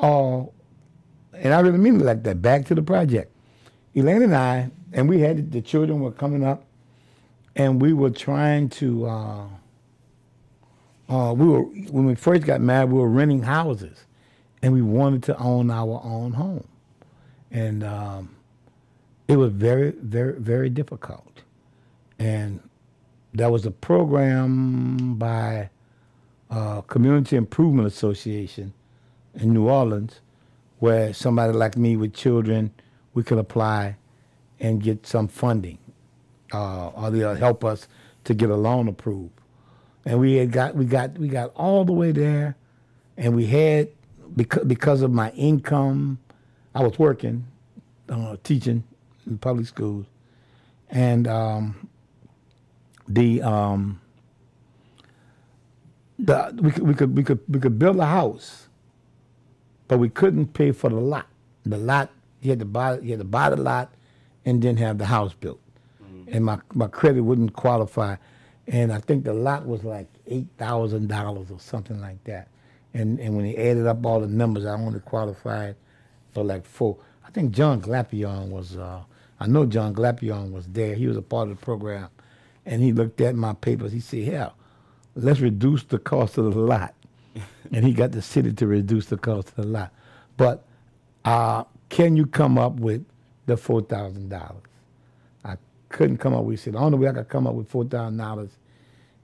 uh, and I really mean it like that. Back to the project. Elaine and I, and we had the children were coming up, and we were trying to. Uh, uh, we were when we first got married, we were renting houses, and we wanted to own our own home, and um, it was very, very, very difficult, and there was a program by uh, Community Improvement Association in New Orleans where somebody like me with children, we could apply and get some funding, uh, or they'll help us to get a loan approved. And we had got we got we got all the way there, and we had because because of my income, I was working, uh, teaching in public schools, and um, the um, the we could we could we could we could build a house, but we couldn't pay for the lot. The lot you had to buy you had to buy the lot, and then have the house built, and my my credit wouldn't qualify, and I think the lot was like eight thousand dollars or something like that, and and when he added up all the numbers, I only qualified for like four. I think John Glapion was. Uh, I know John Glapion was there. He was a part of the program, and he looked at my papers. He said, "Hell, let's reduce the cost of the lot." and he got the city to reduce the cost of the lot. But uh, can you come up with the four thousand dollars? I couldn't come up. with. He said the only way I could come up with four thousand dollars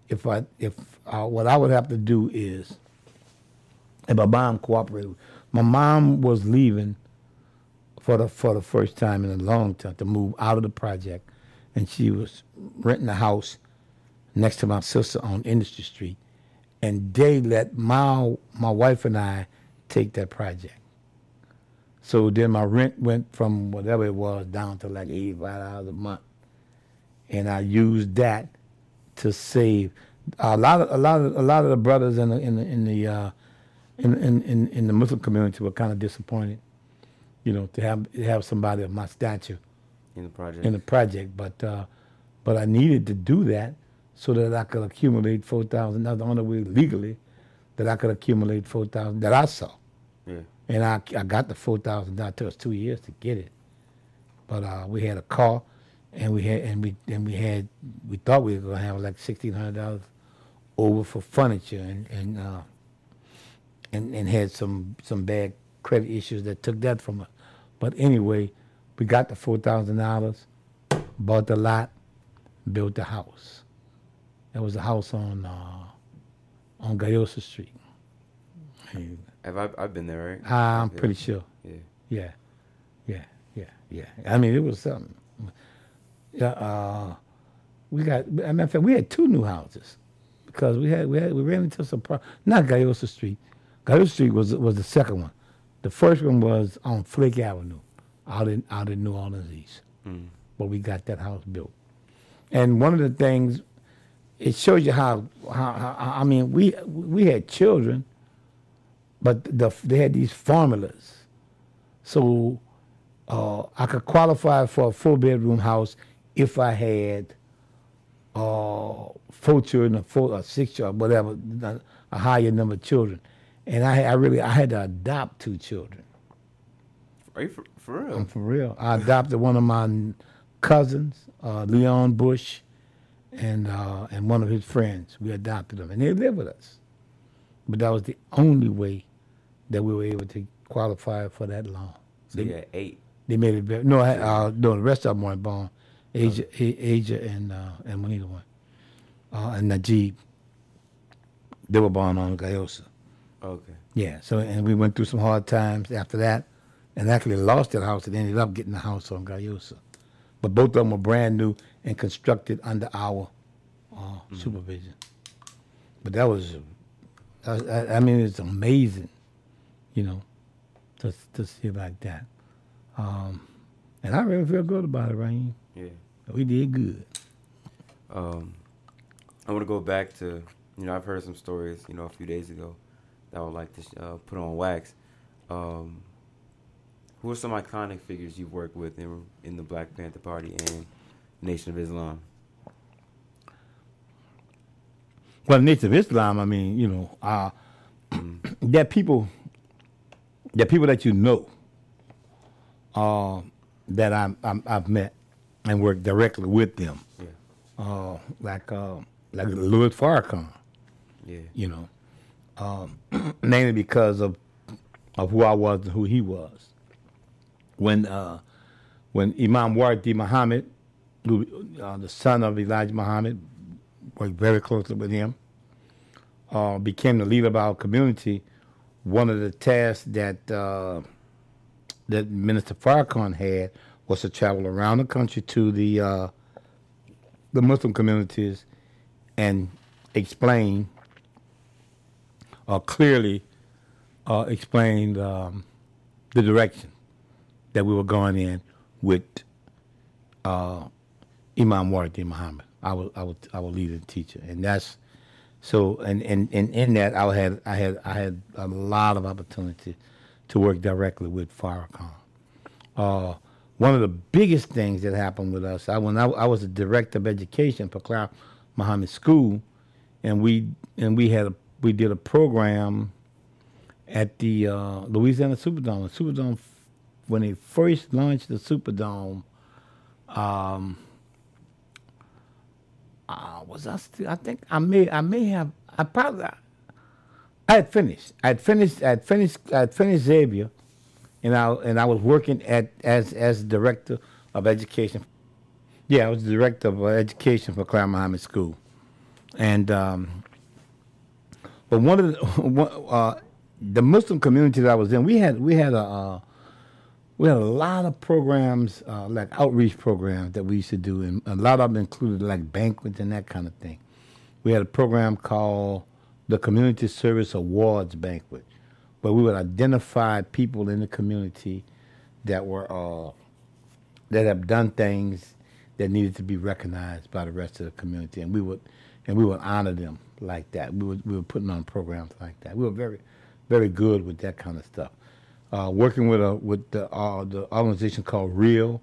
if I if uh, what I would have to do is if my mom cooperated. My mom was leaving for the for the first time in a long time to move out of the project, and she was renting a house next to my sister on Industry Street, and they let my my wife and I take that project. So then my rent went from whatever it was down to like eighty five dollars a month, and I used that to save a lot of a lot of a lot of the brothers in the in the in the uh, in, in in in the Muslim community were kind of disappointed, you know, to have have somebody of my stature in the project. in the project, but uh, but I needed to do that so that I could accumulate four thousand. That's the only way legally that I could accumulate four thousand that I saw, yeah. and I I got the four thousand. It took us two years to get it, but uh, we had a car, and we had and we and we had we thought we were gonna have like sixteen hundred dollars over for furniture and and uh, and and had some some bad credit issues that took that from us. But anyway, we got the four thousand dollars, bought the lot, built the house. There was a house on uh, on Gayoso Street. And Have I? I've been there, right? I'm Yeah. pretty sure. Yeah. Yeah, yeah, yeah, yeah. I mean, it was something. Yeah, uh, we got. As a matter of fact, we had two new houses because we had we had we ran into some pro- not Gayoso Street. Gayoso Street was was the second one. The first one was on Flake Avenue, out in out in New Orleans East. Mm. But we got that house built. And one of the things, it shows you how, how, how I mean, we we had children, but the, they had these formulas. So uh, I could qualify for a four bedroom house if I had uh, four children, or four or six children, whatever, a higher number of children. And I, I really I had to adopt two children. Are you for, for real? I'm for real. I adopted one of my cousins, uh, Leon Bush, and uh, and one of his friends. We adopted them, and they live with us. But that was the only way that we were able to qualify for that loan. so They, you had eight. they made it very no. I, uh, no, the rest of them weren't born. Asia, A- Asia, and uh, and Monita one, uh, and Najib. They were born on Gayoso. Okay. Yeah. So and we went through some hard times after that, and actually lost that house and ended up getting the house on Gayoso. But both of them were brand new and constructed under our uh, supervision. But that was, I, I mean, it's amazing, you know, to to see it like that. Um, and I really feel good about it, right? Yeah. We did good. Um, I want to go back to you know I've heard some stories you know a few days ago that I would like to uh, put on wax. Um, who are some iconic figures you've worked with in in the Black Panther Party and Nation of Islam? Well, Nation of Islam, I mean, you know, uh, that people, that people that you know, uh, that I'm, I'm, I've met and worked directly with them, Yeah. uh, like uh, like Louis Farrakhan, Yeah. you know, um, mainly because of of who I was and who he was. When uh, when Imam Wardi Muhammad, who, uh, the son of Elijah Muhammad, worked very closely with him, uh, became the leader of our community. One of the tasks that uh, that Minister Farrakhan had was to travel around the country to the uh, the Muslim communities and explain uh, clearly uh, explain um, the direction that we were going in with uh, Imam Wardi Muhammad, our, our our leader and teacher, and that's so. And, and, and in that, I had I had I had a lot of opportunity to work directly with Farrakhan. Uh, one of the biggest things that happened with us, I when I, I was the director of education for Clara Muhammad School, and we and we had a, we did a program at the uh, Louisiana Superdome. The Superdome, when they first launched the Superdome, um, uh, was I still? I think I may I may have I probably I had finished. I had finished. I had finished. I had finished Xavier, and I and I was working at as as director of education. Yeah, I was the director of education for Clara Muhammad School, and um, but one of the one, uh, the Muslim community that I was in, we had we had a uh, we had a lot of programs uh, like outreach programs that we used to do, and a lot of them included like banquets and that kind of thing. We had a program called the Community Service Awards Banquet, where we would identify people in the community that were uh, that have done things that needed to be recognized by the rest of the community, and we would and we would honor them like that. We were we were putting on programs like that. We were very very good with that kind of stuff. Uh, working with a with the uh, the organization called Real,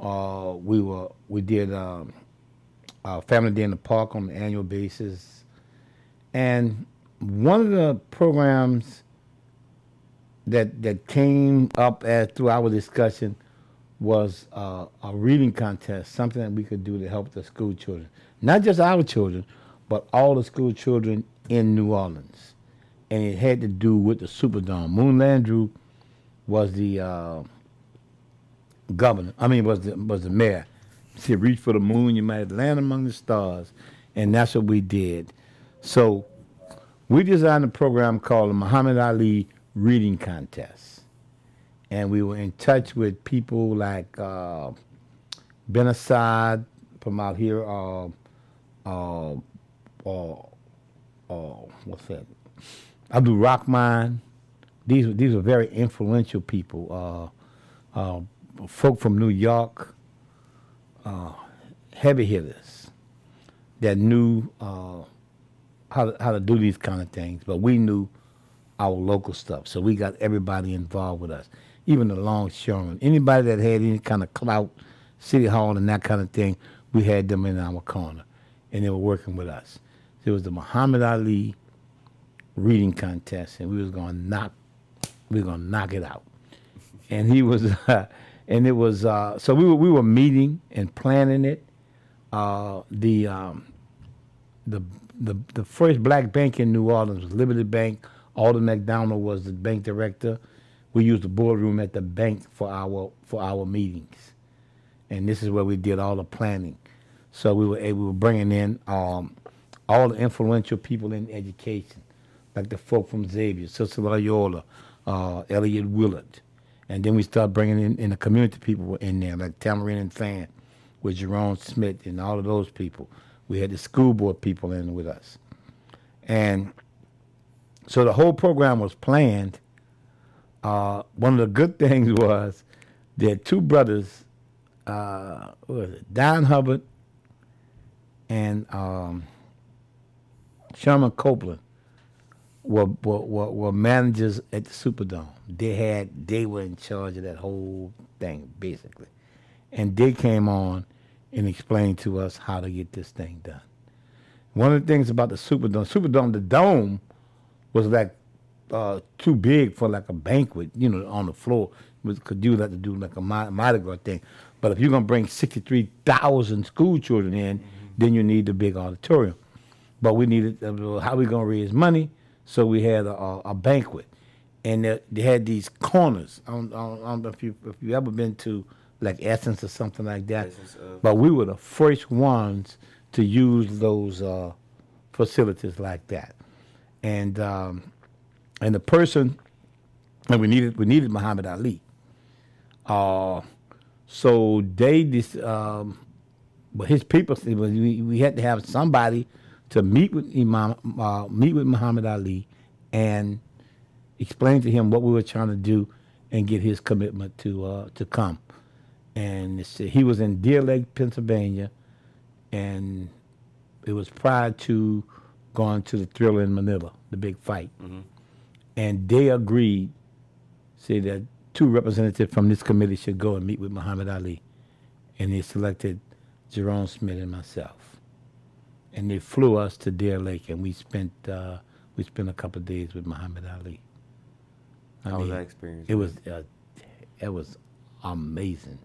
uh, we were we did um, Family Day in the Park on an annual basis, and one of the programs that that came up as through our discussion was uh, a reading contest, something that we could do to help the school children, not just our children, but all the school children in New Orleans, and it had to do with the Superdome. Moon Landrieu was the uh, governor. I mean, was the was the mayor. He said, "Reach for the moon, you might land among the stars," and that's what we did. So we designed a program called the Muhammad Ali Reading Contest, and we were in touch with people like uh, Ben Assad from out here. Uh, uh, uh, uh, what's that? Abdul Rahman. These these are very influential people. Uh, uh, folk from New York, uh, heavy hitters that knew uh, how to, how to do these kind of things. But we knew our local stuff, so we got everybody involved with us, even the longshoremen. Anybody that had any kind of clout, city hall and that kind of thing, we had them in our corner, and they were working with us. It was the Muhammad Ali reading contest, and we was gonna knock, we were gonna knock it out. And he was, uh, and it was. Uh, so we were we were meeting and planning it. Uh, the um, the the the first black bank in New Orleans was Liberty Bank. Alden McDonald was the bank director. We used the boardroom at the bank for our for our meetings, and this is where we did all the planning. So we were we were bringing in um, all the influential people in education, like the folk from Xavier, Sister Loyola, uh, Elliot Willard, and then we start bringing in, in the community people in there, like Tambourine and Fan, with Jerome Smith and all of those people. We had the school board people in with us, and so the whole program was planned. Uh, one of the good things was that two brothers, uh, Don Hubbard and um, Sherman Copeland, were, were, were, were managers at the Superdome. They had they were in charge of that whole thing basically, and they came on and explained to us how to get this thing done. One of the things about the Superdome, Superdome, the dome was like uh, too big for like a banquet, you know, on the floor. Was could do like to do like a Mardi Gras thing. But if you're gonna bring sixty three thousand school children in, mm-hmm. then you need the big auditorium. But we needed uh, how we gonna raise money, so we had a, a banquet, and they, they, had these corners. I don't, I, don't, I don't, know if you if you ever been to like Essence or something like that, but we were the first ones to use those uh, facilities like that and um, and the person and we needed we needed Muhammad Ali. Uh, so they this um, but his people we, we had to have somebody to meet with Imam uh, meet with Muhammad Ali and explain to him what we were trying to do and get his commitment to uh, to come. And he was in Deer Lake, Pennsylvania, and it was prior to going to the Thrilla in Manila, the big fight. Mm-hmm. And they agreed, say that two representatives from this committee should go and meet with Muhammad Ali. And they selected Jerome Smith and myself. And they flew us to Deer Lake, and we spent uh, we spent a couple of days with Muhammad Ali. I How mean, was that experience? It was uh, it was amazing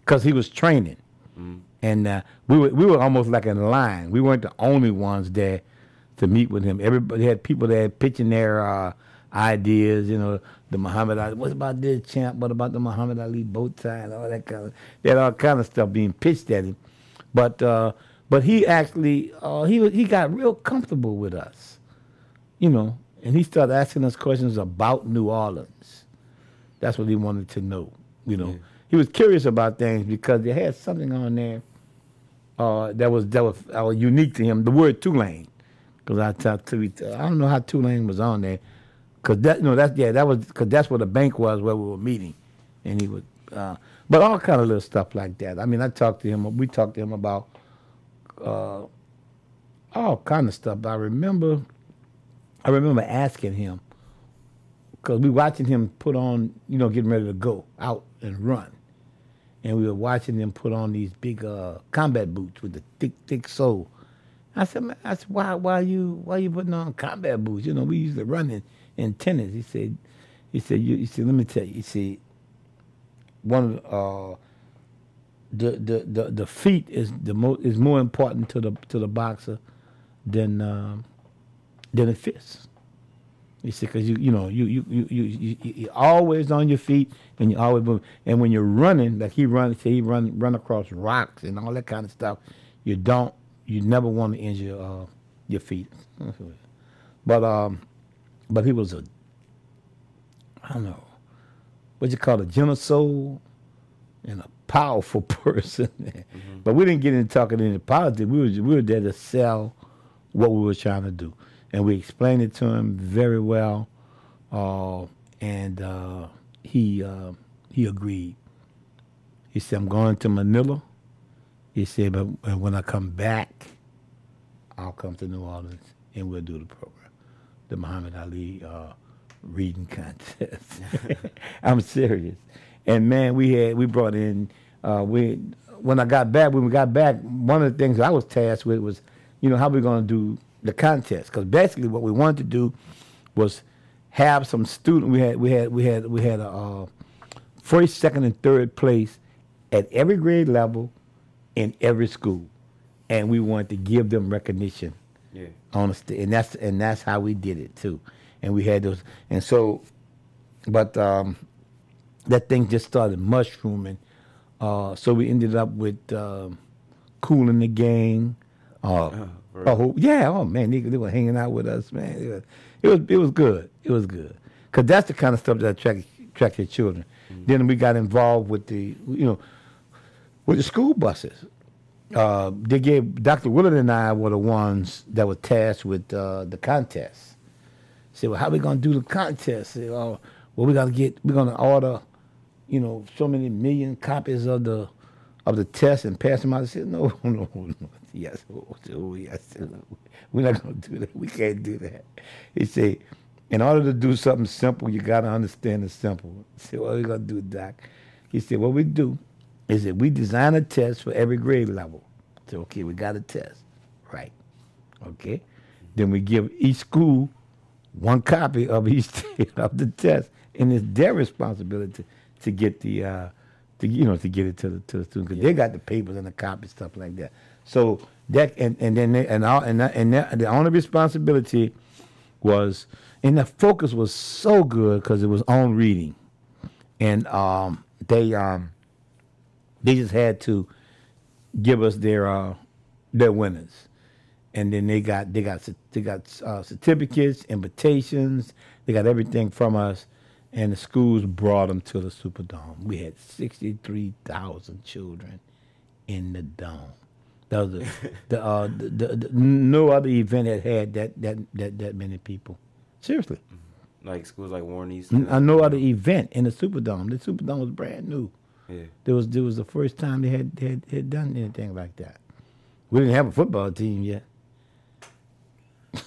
because he was training, mm-hmm. and uh, we were we were almost like in line. We weren't the only ones there to meet with him. Everybody had people there pitching their uh, ideas, you know, the Muhammad Ali, what about this champ? What about the Muhammad Ali bow tie and all that kind of, they had all kind of stuff being pitched at him. But, uh, but he actually, uh, he, he got real comfortable with us, you know, and he started asking us questions about New Orleans. That's what he wanted to know, you know. Yeah. He was curious about things because they had something on there uh, that was that was uh, unique to him. The word Tulane, because I talked to I don't know how Tulane was on there, cause that you know that's yeah that was cause that's where the bank was where we were meeting, and he was, uh, but all kind of little stuff like that. I mean, I talked to him. We talked to him about uh, all kind of stuff. I remember, I remember asking him because we watching him put on, you know, getting ready to go out and run, and we were watching him put on these big uh, combat boots with the thick, thick sole I said, man, I said, why, why you, why you putting on combat boots? You know, we used to run in, in tennis. He said, he said, you, he said, let me tell you. He said, one of the, uh, the, the, the, the feet is the mo- is more important to the to the boxer than um, than the fists. He said, because you you know you you you you you are always on your feet and you always. And when you're running, like he run, say he run run across rocks and all that kind of stuff, you don't you never want to injure uh, your feet. but um, but he was a I don't know what you call a gentle soul and a powerful person. mm-hmm. But we didn't get into talking any politics. We were we were there to sell what we were trying to do, and we explained it to him very well, uh, and uh, he uh, he agreed. He said, "I'm going to Manila." He said, but when I come back, I'll come to New Orleans and we'll do the program, the Muhammad Ali uh, reading contest. I'm serious. And man, we had we brought in uh, we when I got back when we got back, one of the things I was tasked with was, you know, how we going to do the contest because basically what we wanted to do was have some student. We had we had we had we had a uh, first, second, and third place at every grade level in every school, and we wanted to give them recognition. Yeah. On st- and that's and that's how we did it too, and we had those, and so, but um, that thing just started mushrooming. Uh, so we ended up with and the Gang. Uh, oh, oh, yeah, oh man, they, they, were hanging out with us, man. It was, it was, it was good. It was good because that's the kind of stuff that attracts track their children. Then we got involved with the you know with the school buses. Uh, they gave Dr. Willard and I were the ones that were tasked with uh, the contest. Said, well, how we gonna do the contest? Said, oh, well, we gotta get, we're gonna order, you know, so many million copies of the of the test and pass them out. I said, no, no, no. Yes, oh, yes, we're not gonna do that. We can't do that. He said, in order to do something simple, you gotta understand the simple. I said, what are we gonna do, Doc? He said, what we do is that we design a test for every grade level. I said, okay, we got a test, right? Okay. Then we give each school one copy of each of the test, and it's their responsibility to get the, uh, to you know, to get it to the to the student because they got the papers and the copies, stuff like that. So that and and then they, and all and that, and that, the only responsibility was, and the focus was so good because it was on reading, and um, they um, they just had to give us their uh, their winners and then they got they got they got uh, certificates, invitations. They got everything from us, and the schools brought them to the Superdome. We had sixty three thousand children in the dome. That was the, the, uh, the, the, the no other event had had that that that that many people. Seriously, Like schools like Warren Easton. N- uh, no other event in the Superdome. The Superdome was brand new. Yeah. There was there was the first time they had had, had done anything like that. We didn't have a football team yet.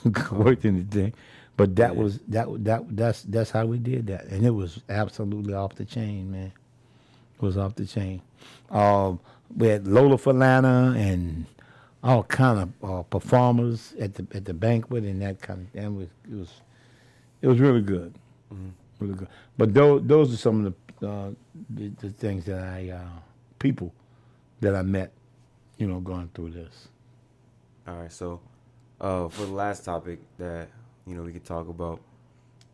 Worked anything, but that Yeah. was that that that's that's how we did that, and it was absolutely off the chain, man. It was off the chain. Um, we had Lola Falana and all kind of uh, performers at the at the banquet and that kind of. And it was it was it was really good, really good. But those those are some of the uh, the, the things that I uh, people that I met, you know, going through this. All right. So, uh, for the last topic that you know we could talk about,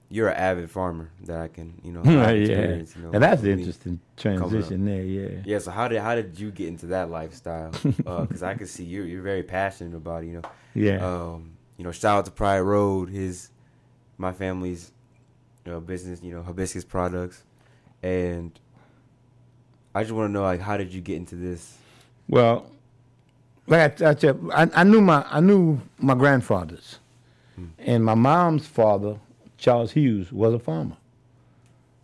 you're an avid farmer that I can you know yeah, experience, you know, and that's the interesting transition there. Yeah. Yeah. So how did how did you get into that lifestyle? Because I can see you you're very passionate about it, you know. Yeah. Um, you know, shout out to Pride Road, his my family's you know, business, you know, hibiscus products, and I just want to know like how did you get into this? Well, like I, I I, I knew my I knew my grandfathers, and my mom's father, Charles Hughes, was a farmer.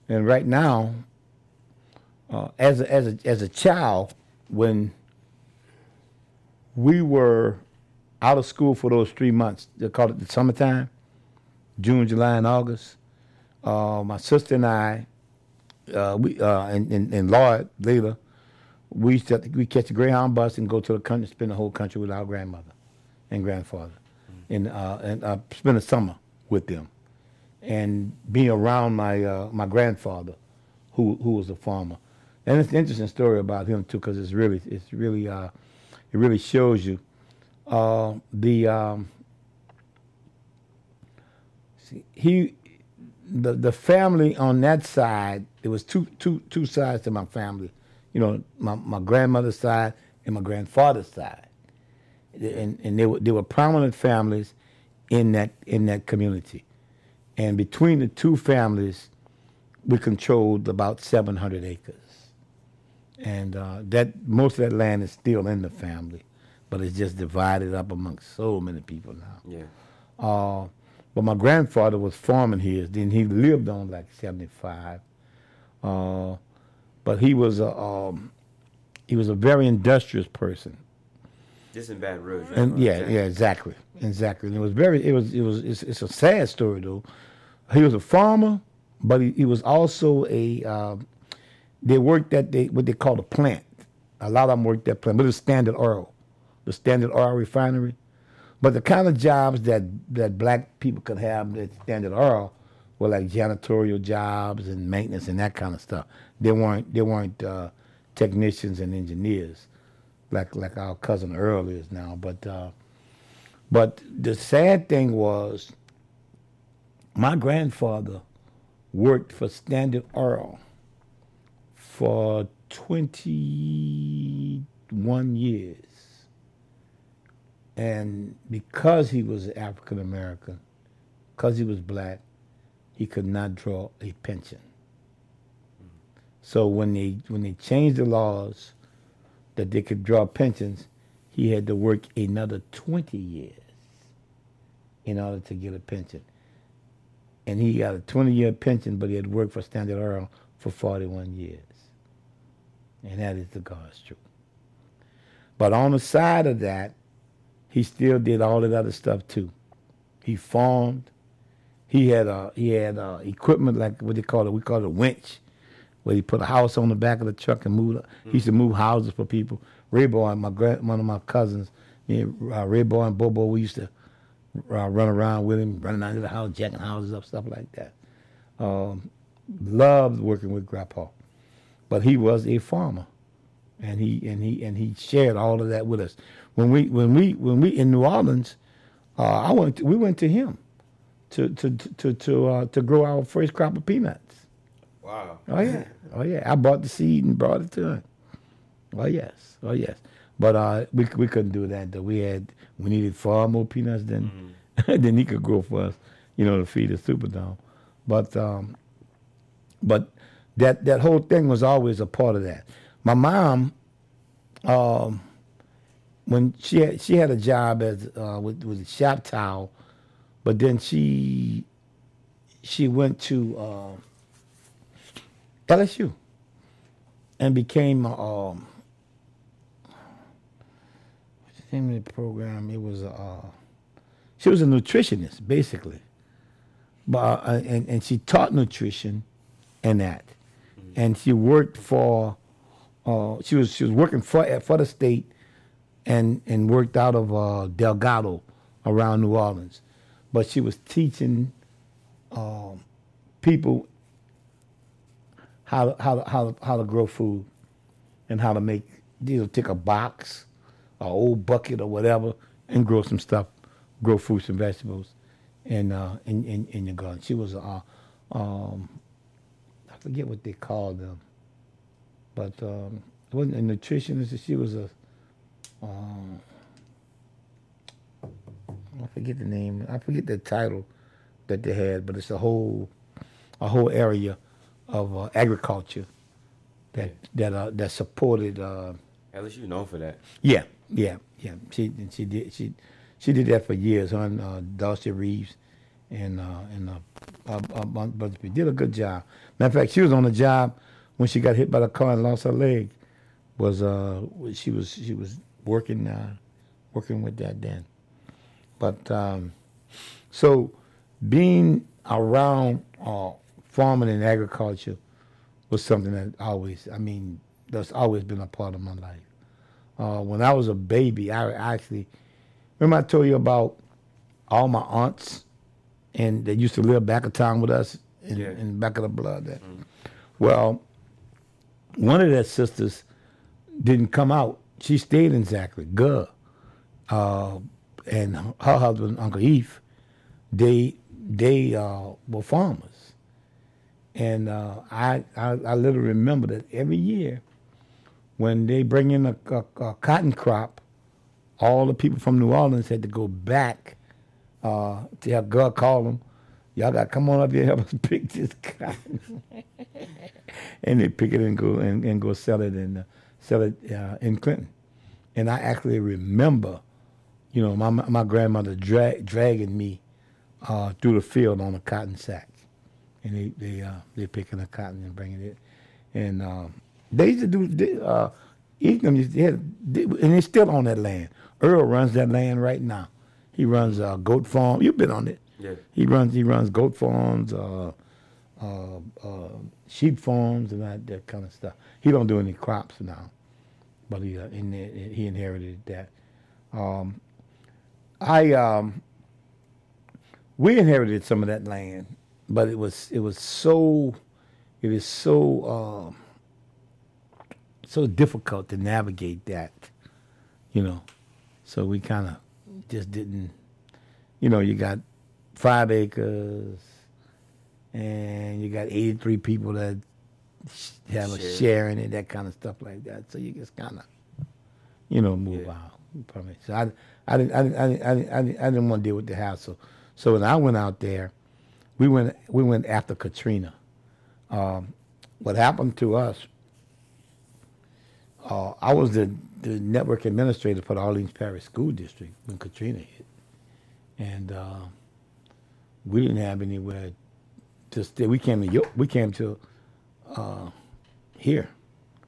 And right now, uh, as a, as a as a child, when we were out of school for those three months, they called it the summertime, June, July, and August. Uh, my sister and I, uh, we uh, and, and and Lloyd later we used to we catch a Greyhound bus and go to the country, spend the whole country with our grandmother and grandfather, and uh, and uh, spend the summer with them, and being around my uh, my grandfather, who who was a farmer, and it's an interesting story about him too, because it's really it's really uh, it really shows you uh, the um, see, he the the family on that side there was two two two sides to my family. You know my, my grandmother's side and my grandfather's side and and there were there were prominent families in that in that community and between the two families we controlled about 700 acres and uh, that most of that land is still in the family but it's just divided up amongst so many people now Yeah. uh, but my grandfather was farming his. Then he lived on like seventy five. Uh, but he was a um, he was a very industrious person. Just in Baton Rouge. right? And yeah, yeah, exactly, exactly. And it was very, it was, it was, it's, it's a sad story though. He was a farmer, but he, he was also a. Uh, they worked at they what they called a plant. A lot of them worked at plant, but it was Standard Oil, the Standard Oil refinery. But the kind of jobs that that black people could have at Standard Oil were like janitorial jobs and maintenance and that kind of stuff. They weren't they weren't uh, technicians and engineers like like our cousin Earl is now. But uh, but the sad thing was, my grandfather worked for Standard Oil for twenty one years, and because he was African American, because he was black, he could not draw a pension. So when they when they changed the laws that they could draw pensions, he had to work another 20 years in order to get a pension. And he got a 20 year pension, but he had worked for Standard Oil for 41 years. And that is the God's truth. But on the side of that, he still did all that other stuff too. He farmed. He had uh, he had equipment like what they call it. We call it a winch, where he put a house on the back of the truck and moved. He used to move houses for people. Ray Boy, my grand, one of my cousins, me, and, uh, Ray Boy and Bobo, we used to uh, run around with him, running out of the house, jacking houses up, stuff like that. Um, loved working with Grandpa, but he was a farmer, and he and he and he shared all of that with us. When we when we when we in New Orleans, uh, I went to, we went to him to to to to uh, to grow our first crop of peanuts. Wow. Oh yeah, oh yeah. I bought the seed and brought it to him. Oh yes, oh yes. But uh, we we couldn't do that though. We had we needed far more peanuts than than he could grow for us, you know, to feed the Superdome. But um, but that that whole thing was always a part of that. My mom, um, when she had, she had a job as uh, with with a shop towel, but then she she went to uh, LSU and became a, um, what's the name of the program? It was uh, she was a nutritionist basically, but uh, and and she taught nutrition and that, and she worked for. Uh, she was she was working for for the state, and and worked out of uh, Delgado, around New Orleans, but she was teaching um, people how to, how to, how to, how to grow food, and how to make you know take a box, a old bucket or whatever, and grow some stuff, grow fruits and vegetables, in uh, in, in in your garden. She was uh, um, I forget what they called them, but um, it wasn't a nutritionist. She was a um, I forget the name. I forget the title that they had, but it's a whole a whole area of uh, agriculture that that uh, that supported. Uh, LSU known for that. yeah, yeah, yeah. She she did she she did that for years. Her and uh, Darcy Reeves and uh, and uh, uh, uh, did a good job. Matter of fact, she was on the job when she got hit by the car and lost her leg. Was uh she was she was working uh, working with that then. But um, so being around uh, farming and agriculture was something that always, I mean, that's always been a part of my life. Uh, when I was a baby, I actually remember I told you about all my aunts and they used to live back of town with us in, Yeah. in back of the blood. There. Well, one of their sisters didn't come out. She stayed in Zachary, Guh. Uh, and her husband, Uncle Eve, they they uh, were farmers. And uh, I, I I literally remember that every year when they bring in a, a, a cotton crop, all the people from New Orleans had to go back uh, to have God call them. Y'all got to come on up here and help us pick this cotton. and they pick it and go and, and go sell it and uh, sell it uh, in Clinton. And I actually remember, you know, my my grandmother dra- dragging me uh, through the field on a cotton sack, and they they uh, they picking the cotton and bringing it, and um, they used to do they, uh, used to, they had, they, and they're still on that land. Earl runs that land right now. He runs a goat farm. You've been on it. Yeah. He runs he runs goat farms, uh, uh, uh, sheep farms, and that, that kind of stuff. He don't do any crops now, but he uh, in, he inherited that. Um, I um, we inherited some of that land, but it was it was so it is so um, so difficult to navigate that, you know. So we kind of just didn't, you know. You got five acres, and you got eighty three people that have a Share. in it, that kind of stuff like that. So you just kind of, you know, move Yeah. out. It. So I, I didn't, I didn't, I didn't, I didn't, I didn't, I didn't want to deal with the hassle. So when I went out there, we went, we went after Katrina. Um, what happened to us, uh, I was the, the network administrator for the Orleans Parish School District when Katrina hit. And uh, we didn't have anywhere to stay. We came to we came to uh, here,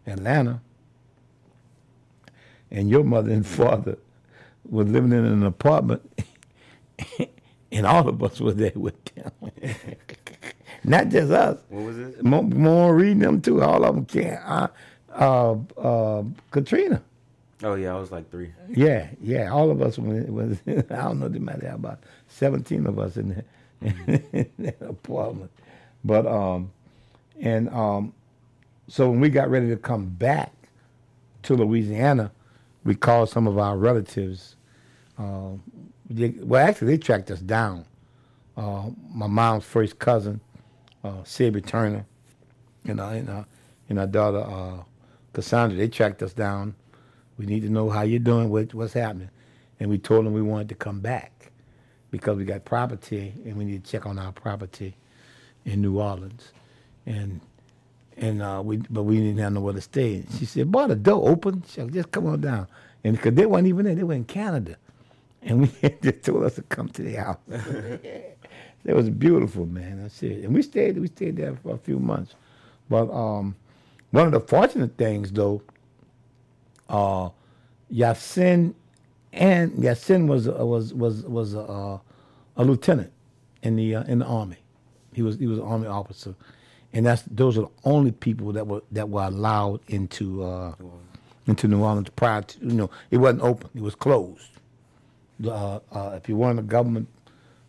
Atlanta, and your mother and father were living in an apartment, and all of us were there with them. Not just us. What was it? More, more reading them too. All of them can. Uh, uh, uh, Katrina. Oh yeah, I was like three. Yeah, yeah. All of us was. was I don't know. There might have about seventeen of us in there in that apartment. But um, and um, so when we got ready to come back to Louisiana, we called some of our relatives. Uh, they, well, actually, they tracked us down. Uh, my mom's first cousin, uh, Sabby Turner, and, uh, and, uh, and our daughter uh, Cassandra, they tracked us down. We need to know how you're doing, what, what's happening. And we told them we wanted to come back because we got property and we need to check on our property in New Orleans. And and uh, we but we didn't have nowhere to stay. And she said, "Boy, the door open. She said, just come on down." And because they weren't even there, they were in Canada, and we just told us to come to the house. it was beautiful, man. I said, and we stayed. We stayed there for a few months. But um, one of the fortunate things, though, uh, Yasin and Yasin was uh, was was was uh, a lieutenant in the uh, in the army. He was he was an army officer, and that's those are the only people that were that were allowed into uh, into New Orleans prior to you know it wasn't open. It was closed. Uh, uh, if you weren't a government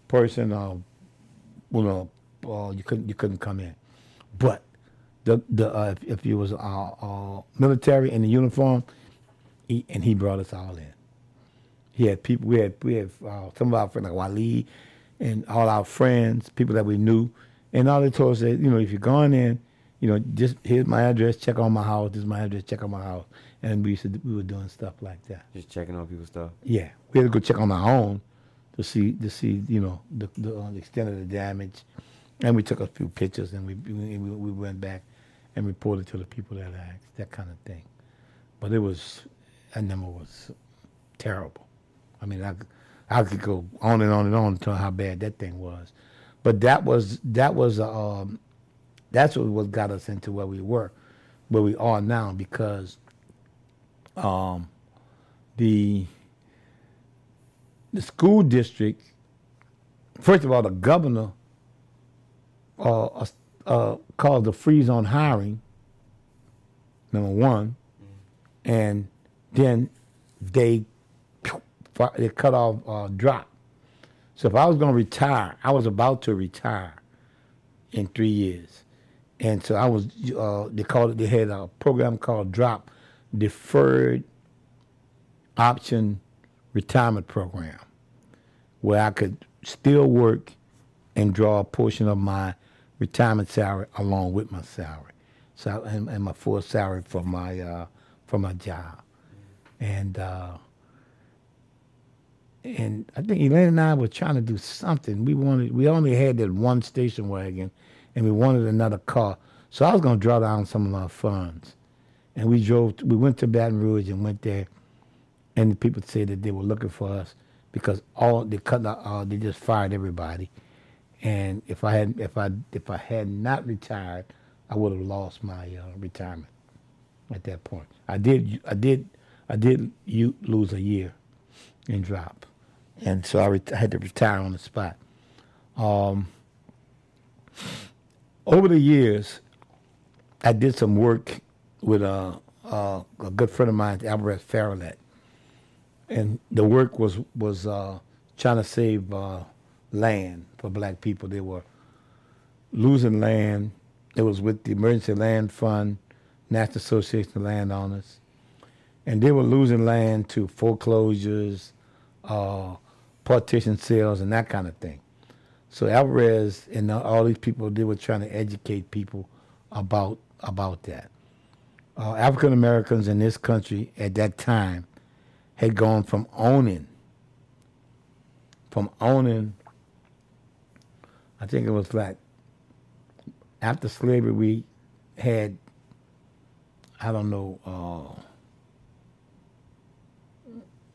person, uh, you know, uh, you couldn't you couldn't come in. But the the uh, if, if you was uh, military in the uniform, he, and he brought us all in. He had people. We had we had some of our friends like Wali, and all our friends, people that we knew, and all they told us that you know if you're going in, you know just here's my address, check on my house. This is my address, check on my house, and we used to, we were doing stuff like that. Just checking on people's stuff. Yeah, we had to go check on our own to see to see you know the the, uh, the extent of the damage, and we took a few pictures and we we, we went back and reported to the people that asked that kind of thing. But it was, that number was terrible. I mean, I I could go on and on and on to how bad that thing was, but that was that was um that's what what got us into where we were, where we are now because um the the school district, first of all, the governor uh, uh, uh, called the freeze on hiring, number one, and then they they cut off uh, drop. So if I was going to retire, I was about to retire in three years, and so I was. Uh, they called it. They had a program called Drop, Deferred Option Retirement Program, where I could still work and draw a portion of my retirement salary along with my salary, so and, and my full salary for my uh, for my job, and. Uh, and I think Elaine and I were trying to do something. We wanted, we only had that one station wagon, and we wanted another car. So I was going to draw down some of our funds, and we drove. We went to Baton Rouge and went there, and the people said that they were looking for us because all they cut, out, uh, they just fired everybody, and if I had, if I, if I had not retired, I would have lost my uh, retirement at that point. I did, I did, I did you lose a year in drop and so I, I, had to retire on the spot. Um, over the years, I did some work with a, a, a good friend of mine, Alvarez Ferrouillet, and the work was was uh, trying to save uh, land for black people. They were losing land. It was with the Emergency Land Fund, National Association of Landowners, and they were losing land to foreclosures. Uh, partition sales and that kind of thing. So Alvarez and all these people, they were trying to educate people about about that. Uh, African Americans in this country at that time had gone from owning, from owning. I think it was like after slavery, we had, I don't know, uh,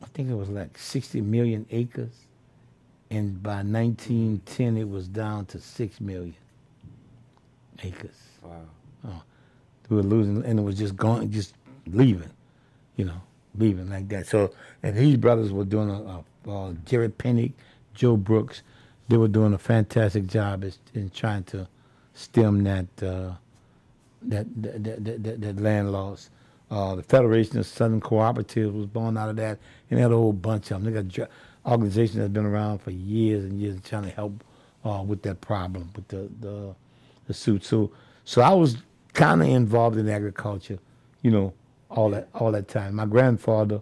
I think it was like 60 million acres. And by 1910, it was down to 6 million acres. Wow. We were losing, and it was just going, just leaving, you know, leaving like that. So, and these brothers were doing a, a, uh Jerry Pennick, Joe Brooks, they were doing a fantastic job as, in trying to stem that uh, that, that, that, that that land loss. Uh, the Federation of Southern Cooperatives was born out of that, and they had a whole bunch of them. They got organizations that's been around for years and years trying to help uh, with that problem with the the, the suit. So so I was kind of involved in agriculture, you know, all that all that time. My grandfather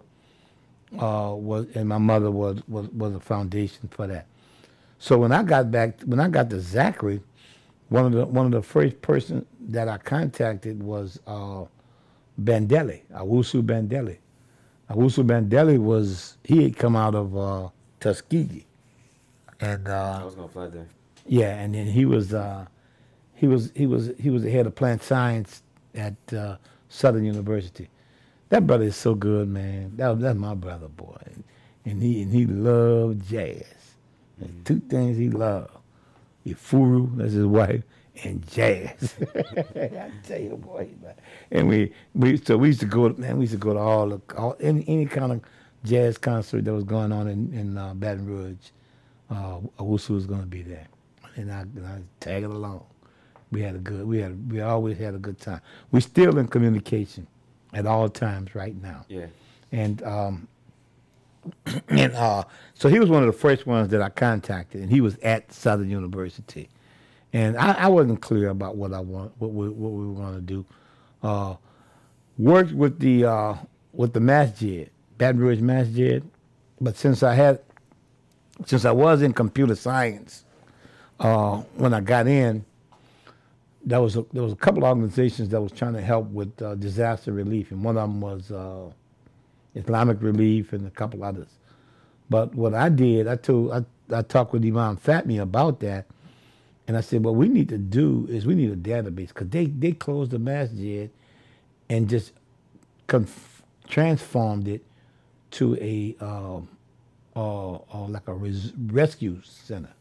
uh, was and my mother was, was was a foundation for that. So when I got back, when I got to Zachary, one of the one of the first person that I contacted was uh, Bandele, Owusu Bandele. Owusu Bandele was he had come out of uh, Tuskegee, and uh, I was gonna fly there. yeah, and then he was uh, he was he was he was the head of plant science at uh, Southern University. That brother is so good, man. That that's my brother, boy, and he and he loved jazz. There's two things he loved: Ifuru, that's his wife, and jazz. I tell you, boy, man. And we we so we used to go, man. We used to go to all the all any any kind of jazz concert that was going on in in uh, Baton Rouge. Uh, Owusu was going to be there, and I, and I tag it along. We had a good, we had, we always had a good time. We're still in communication at all times right now. Yeah. And um, and uh, so he was one of the first ones that I contacted, and he was at Southern University, and I, I wasn't clear about what I want, what we, what we were going to do. Uh, worked with the uh, with the masjid, Baton Rouge masjid, but since I had, since I was in computer science, uh, when I got in, there was a, there was a couple of organizations that was trying to help with uh, disaster relief, and one of them was uh, Islamic Relief and a couple others. But what I did, I told I, I talked with Imam Fatmi about that, and I said, what we need to do is we need a database because they they closed the masjid and just transformed it to a um, uh, uh, like a res- rescue center.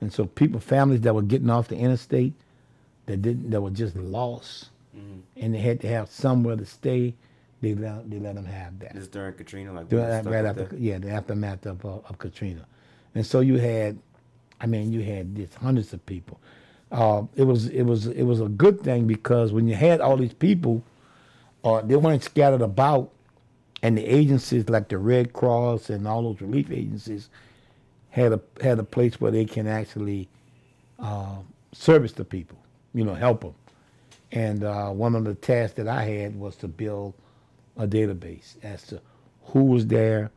And so people, families that were getting off the interstate, that didn't, that were just lost, and they had to have somewhere to stay, they let they let them have that. This during Katrina, like During when it that- stuck right after, that? yeah, the aftermath of uh, of Katrina, and so you had, I mean, you had this hundreds of people. Uh, it was it was it was a good thing because when you had all these people, uh, they weren't scattered about, and the agencies like the Red Cross and all those relief agencies had a had a place where they can actually uh, service the people, you know, help them. And uh, one of the tasks that I had was to build a database as to who was there,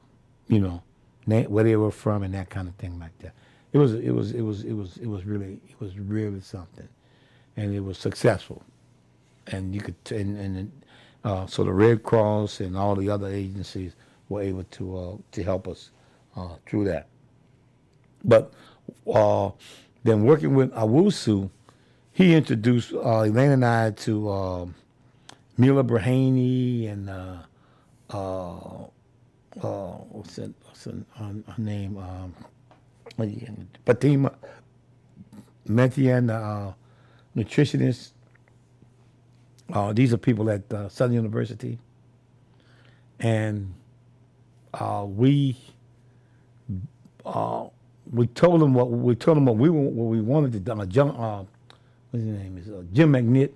you know, where they were from, and that kind of thing like that. It was it was it was it was it was really it was really something, and it was successful, and you could and and uh, so the Red Cross and all the other agencies were able to uh, to help us uh, through that. But uh, then working with Owusu, he introduced uh, Elaine and I to uh, Mila Brahani and uh, what's it, what's it, her, name? Um? Fatima Metian, nutritionist. Uh, these are people at uh, Southern University, and uh, we uh, we told them what we told them what we what we wanted to do. Uh, John, uh, what's his name is Jim McNitt,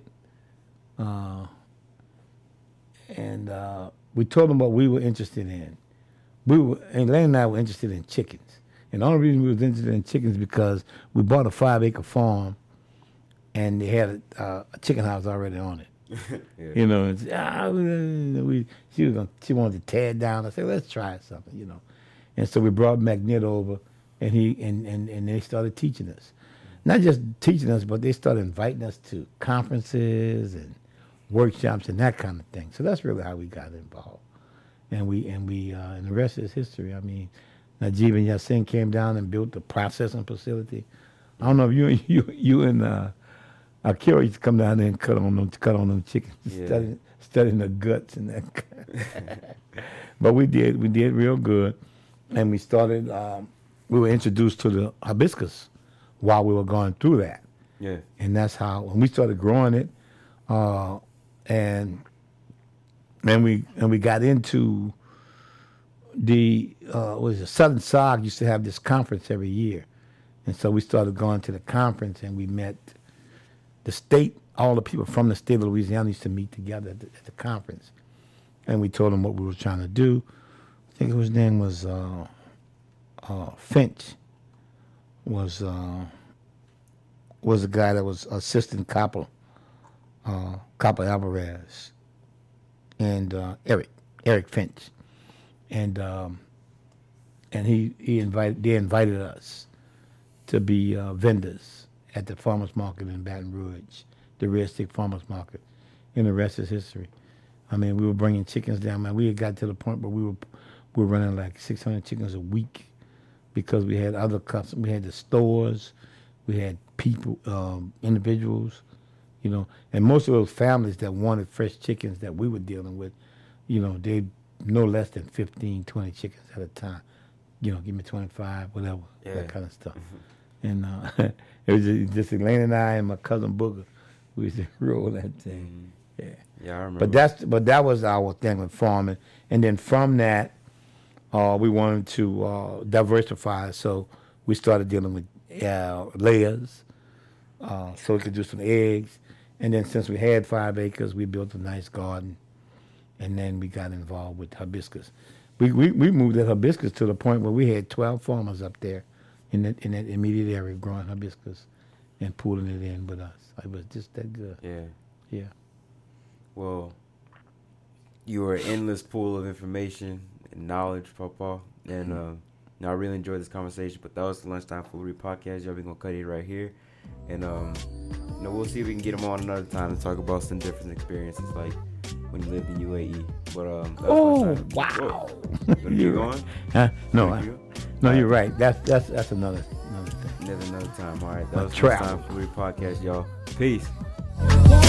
and we told them what we were interested in. We were, and Lane and I were interested in chickens, and the only reason we was interested in chickens because we bought a five acre farm, and they had a, a chicken house already on it. Yeah. You know, ah, we, she was gonna, she wanted to tear it down. I said, let's try something, you know. And so we brought McNitt over, and he and, and, and they started teaching us, not just teaching us, but they started inviting us to conferences and workshops and that kind of thing. So that's really how we got involved, and we and we uh, and the rest is history. I mean, Najib and Yassin came down and built the processing facility. I don't know if you you you and uh, Akira used to come down there and cut on them, cut on them chickens, Yeah. studying, studying the guts and that. but we did, we did real good, and we started. Um, we were introduced to the hibiscus while we were going through that, Yeah. and that's how when we started growing it, uh, and and we and we got into the uh, what was it Southern SSAWG used to have this conference every year, and so we started going to the conference and we met the state, all the people from the state of Louisiana used to meet together at the, at the conference, and we told them what we were trying to do. I think his name was uh, uh, Finch. Was uh, was the guy that was assistant Copper, uh, Copper Alvarez, and uh, Eric Eric Finch, and um, and he he invited they invited us to be uh, vendors at the farmers market in Baton Rouge, the Red Stick Farmers Market, and the rest is history. I mean, we were bringing chickens down. Man, we had got to the point where we were we were running like 600 chickens a week because we had other customers. We had the stores, we had people, um, individuals, you know, and most of those families that wanted fresh chickens that we were dealing with, you know, they no less than 15, 20 chickens at a time. You know, give me 25, whatever, Yeah. that kind of stuff. And uh, it was just, just Elaine and I and my cousin Booger. We used to roll that thing. Yeah. Yeah, I remember. But that's but that was our thing with farming, and then from that, uh, we wanted to uh, diversify. So we started dealing with uh, layers, uh, so we could do some eggs. And then since we had five acres, we built a nice garden, and then we got involved with hibiscus. We we, we moved that hibiscus to the point where we had twelve farmers up there, in that in that immediate area growing hibiscus, and pulling it in with us. It was just that good. yeah. Yeah. Well, you were an endless pool of information and knowledge, Papa. And uh, you know, I really enjoyed this conversation. But that was the Lunchtime Foolery podcast. Y'all, to cut it right here. And, um, you know, we'll see if we can get him on another time to talk about some different experiences, like when you lived in UAE. But, um, Oh wow! You gonna keep going? Huh? No, Gonna no, you're right. right. That's that's that's another another thing. Another, another time. All right. That My was travel. Lunchtime Foolery podcast, y'all. Peace.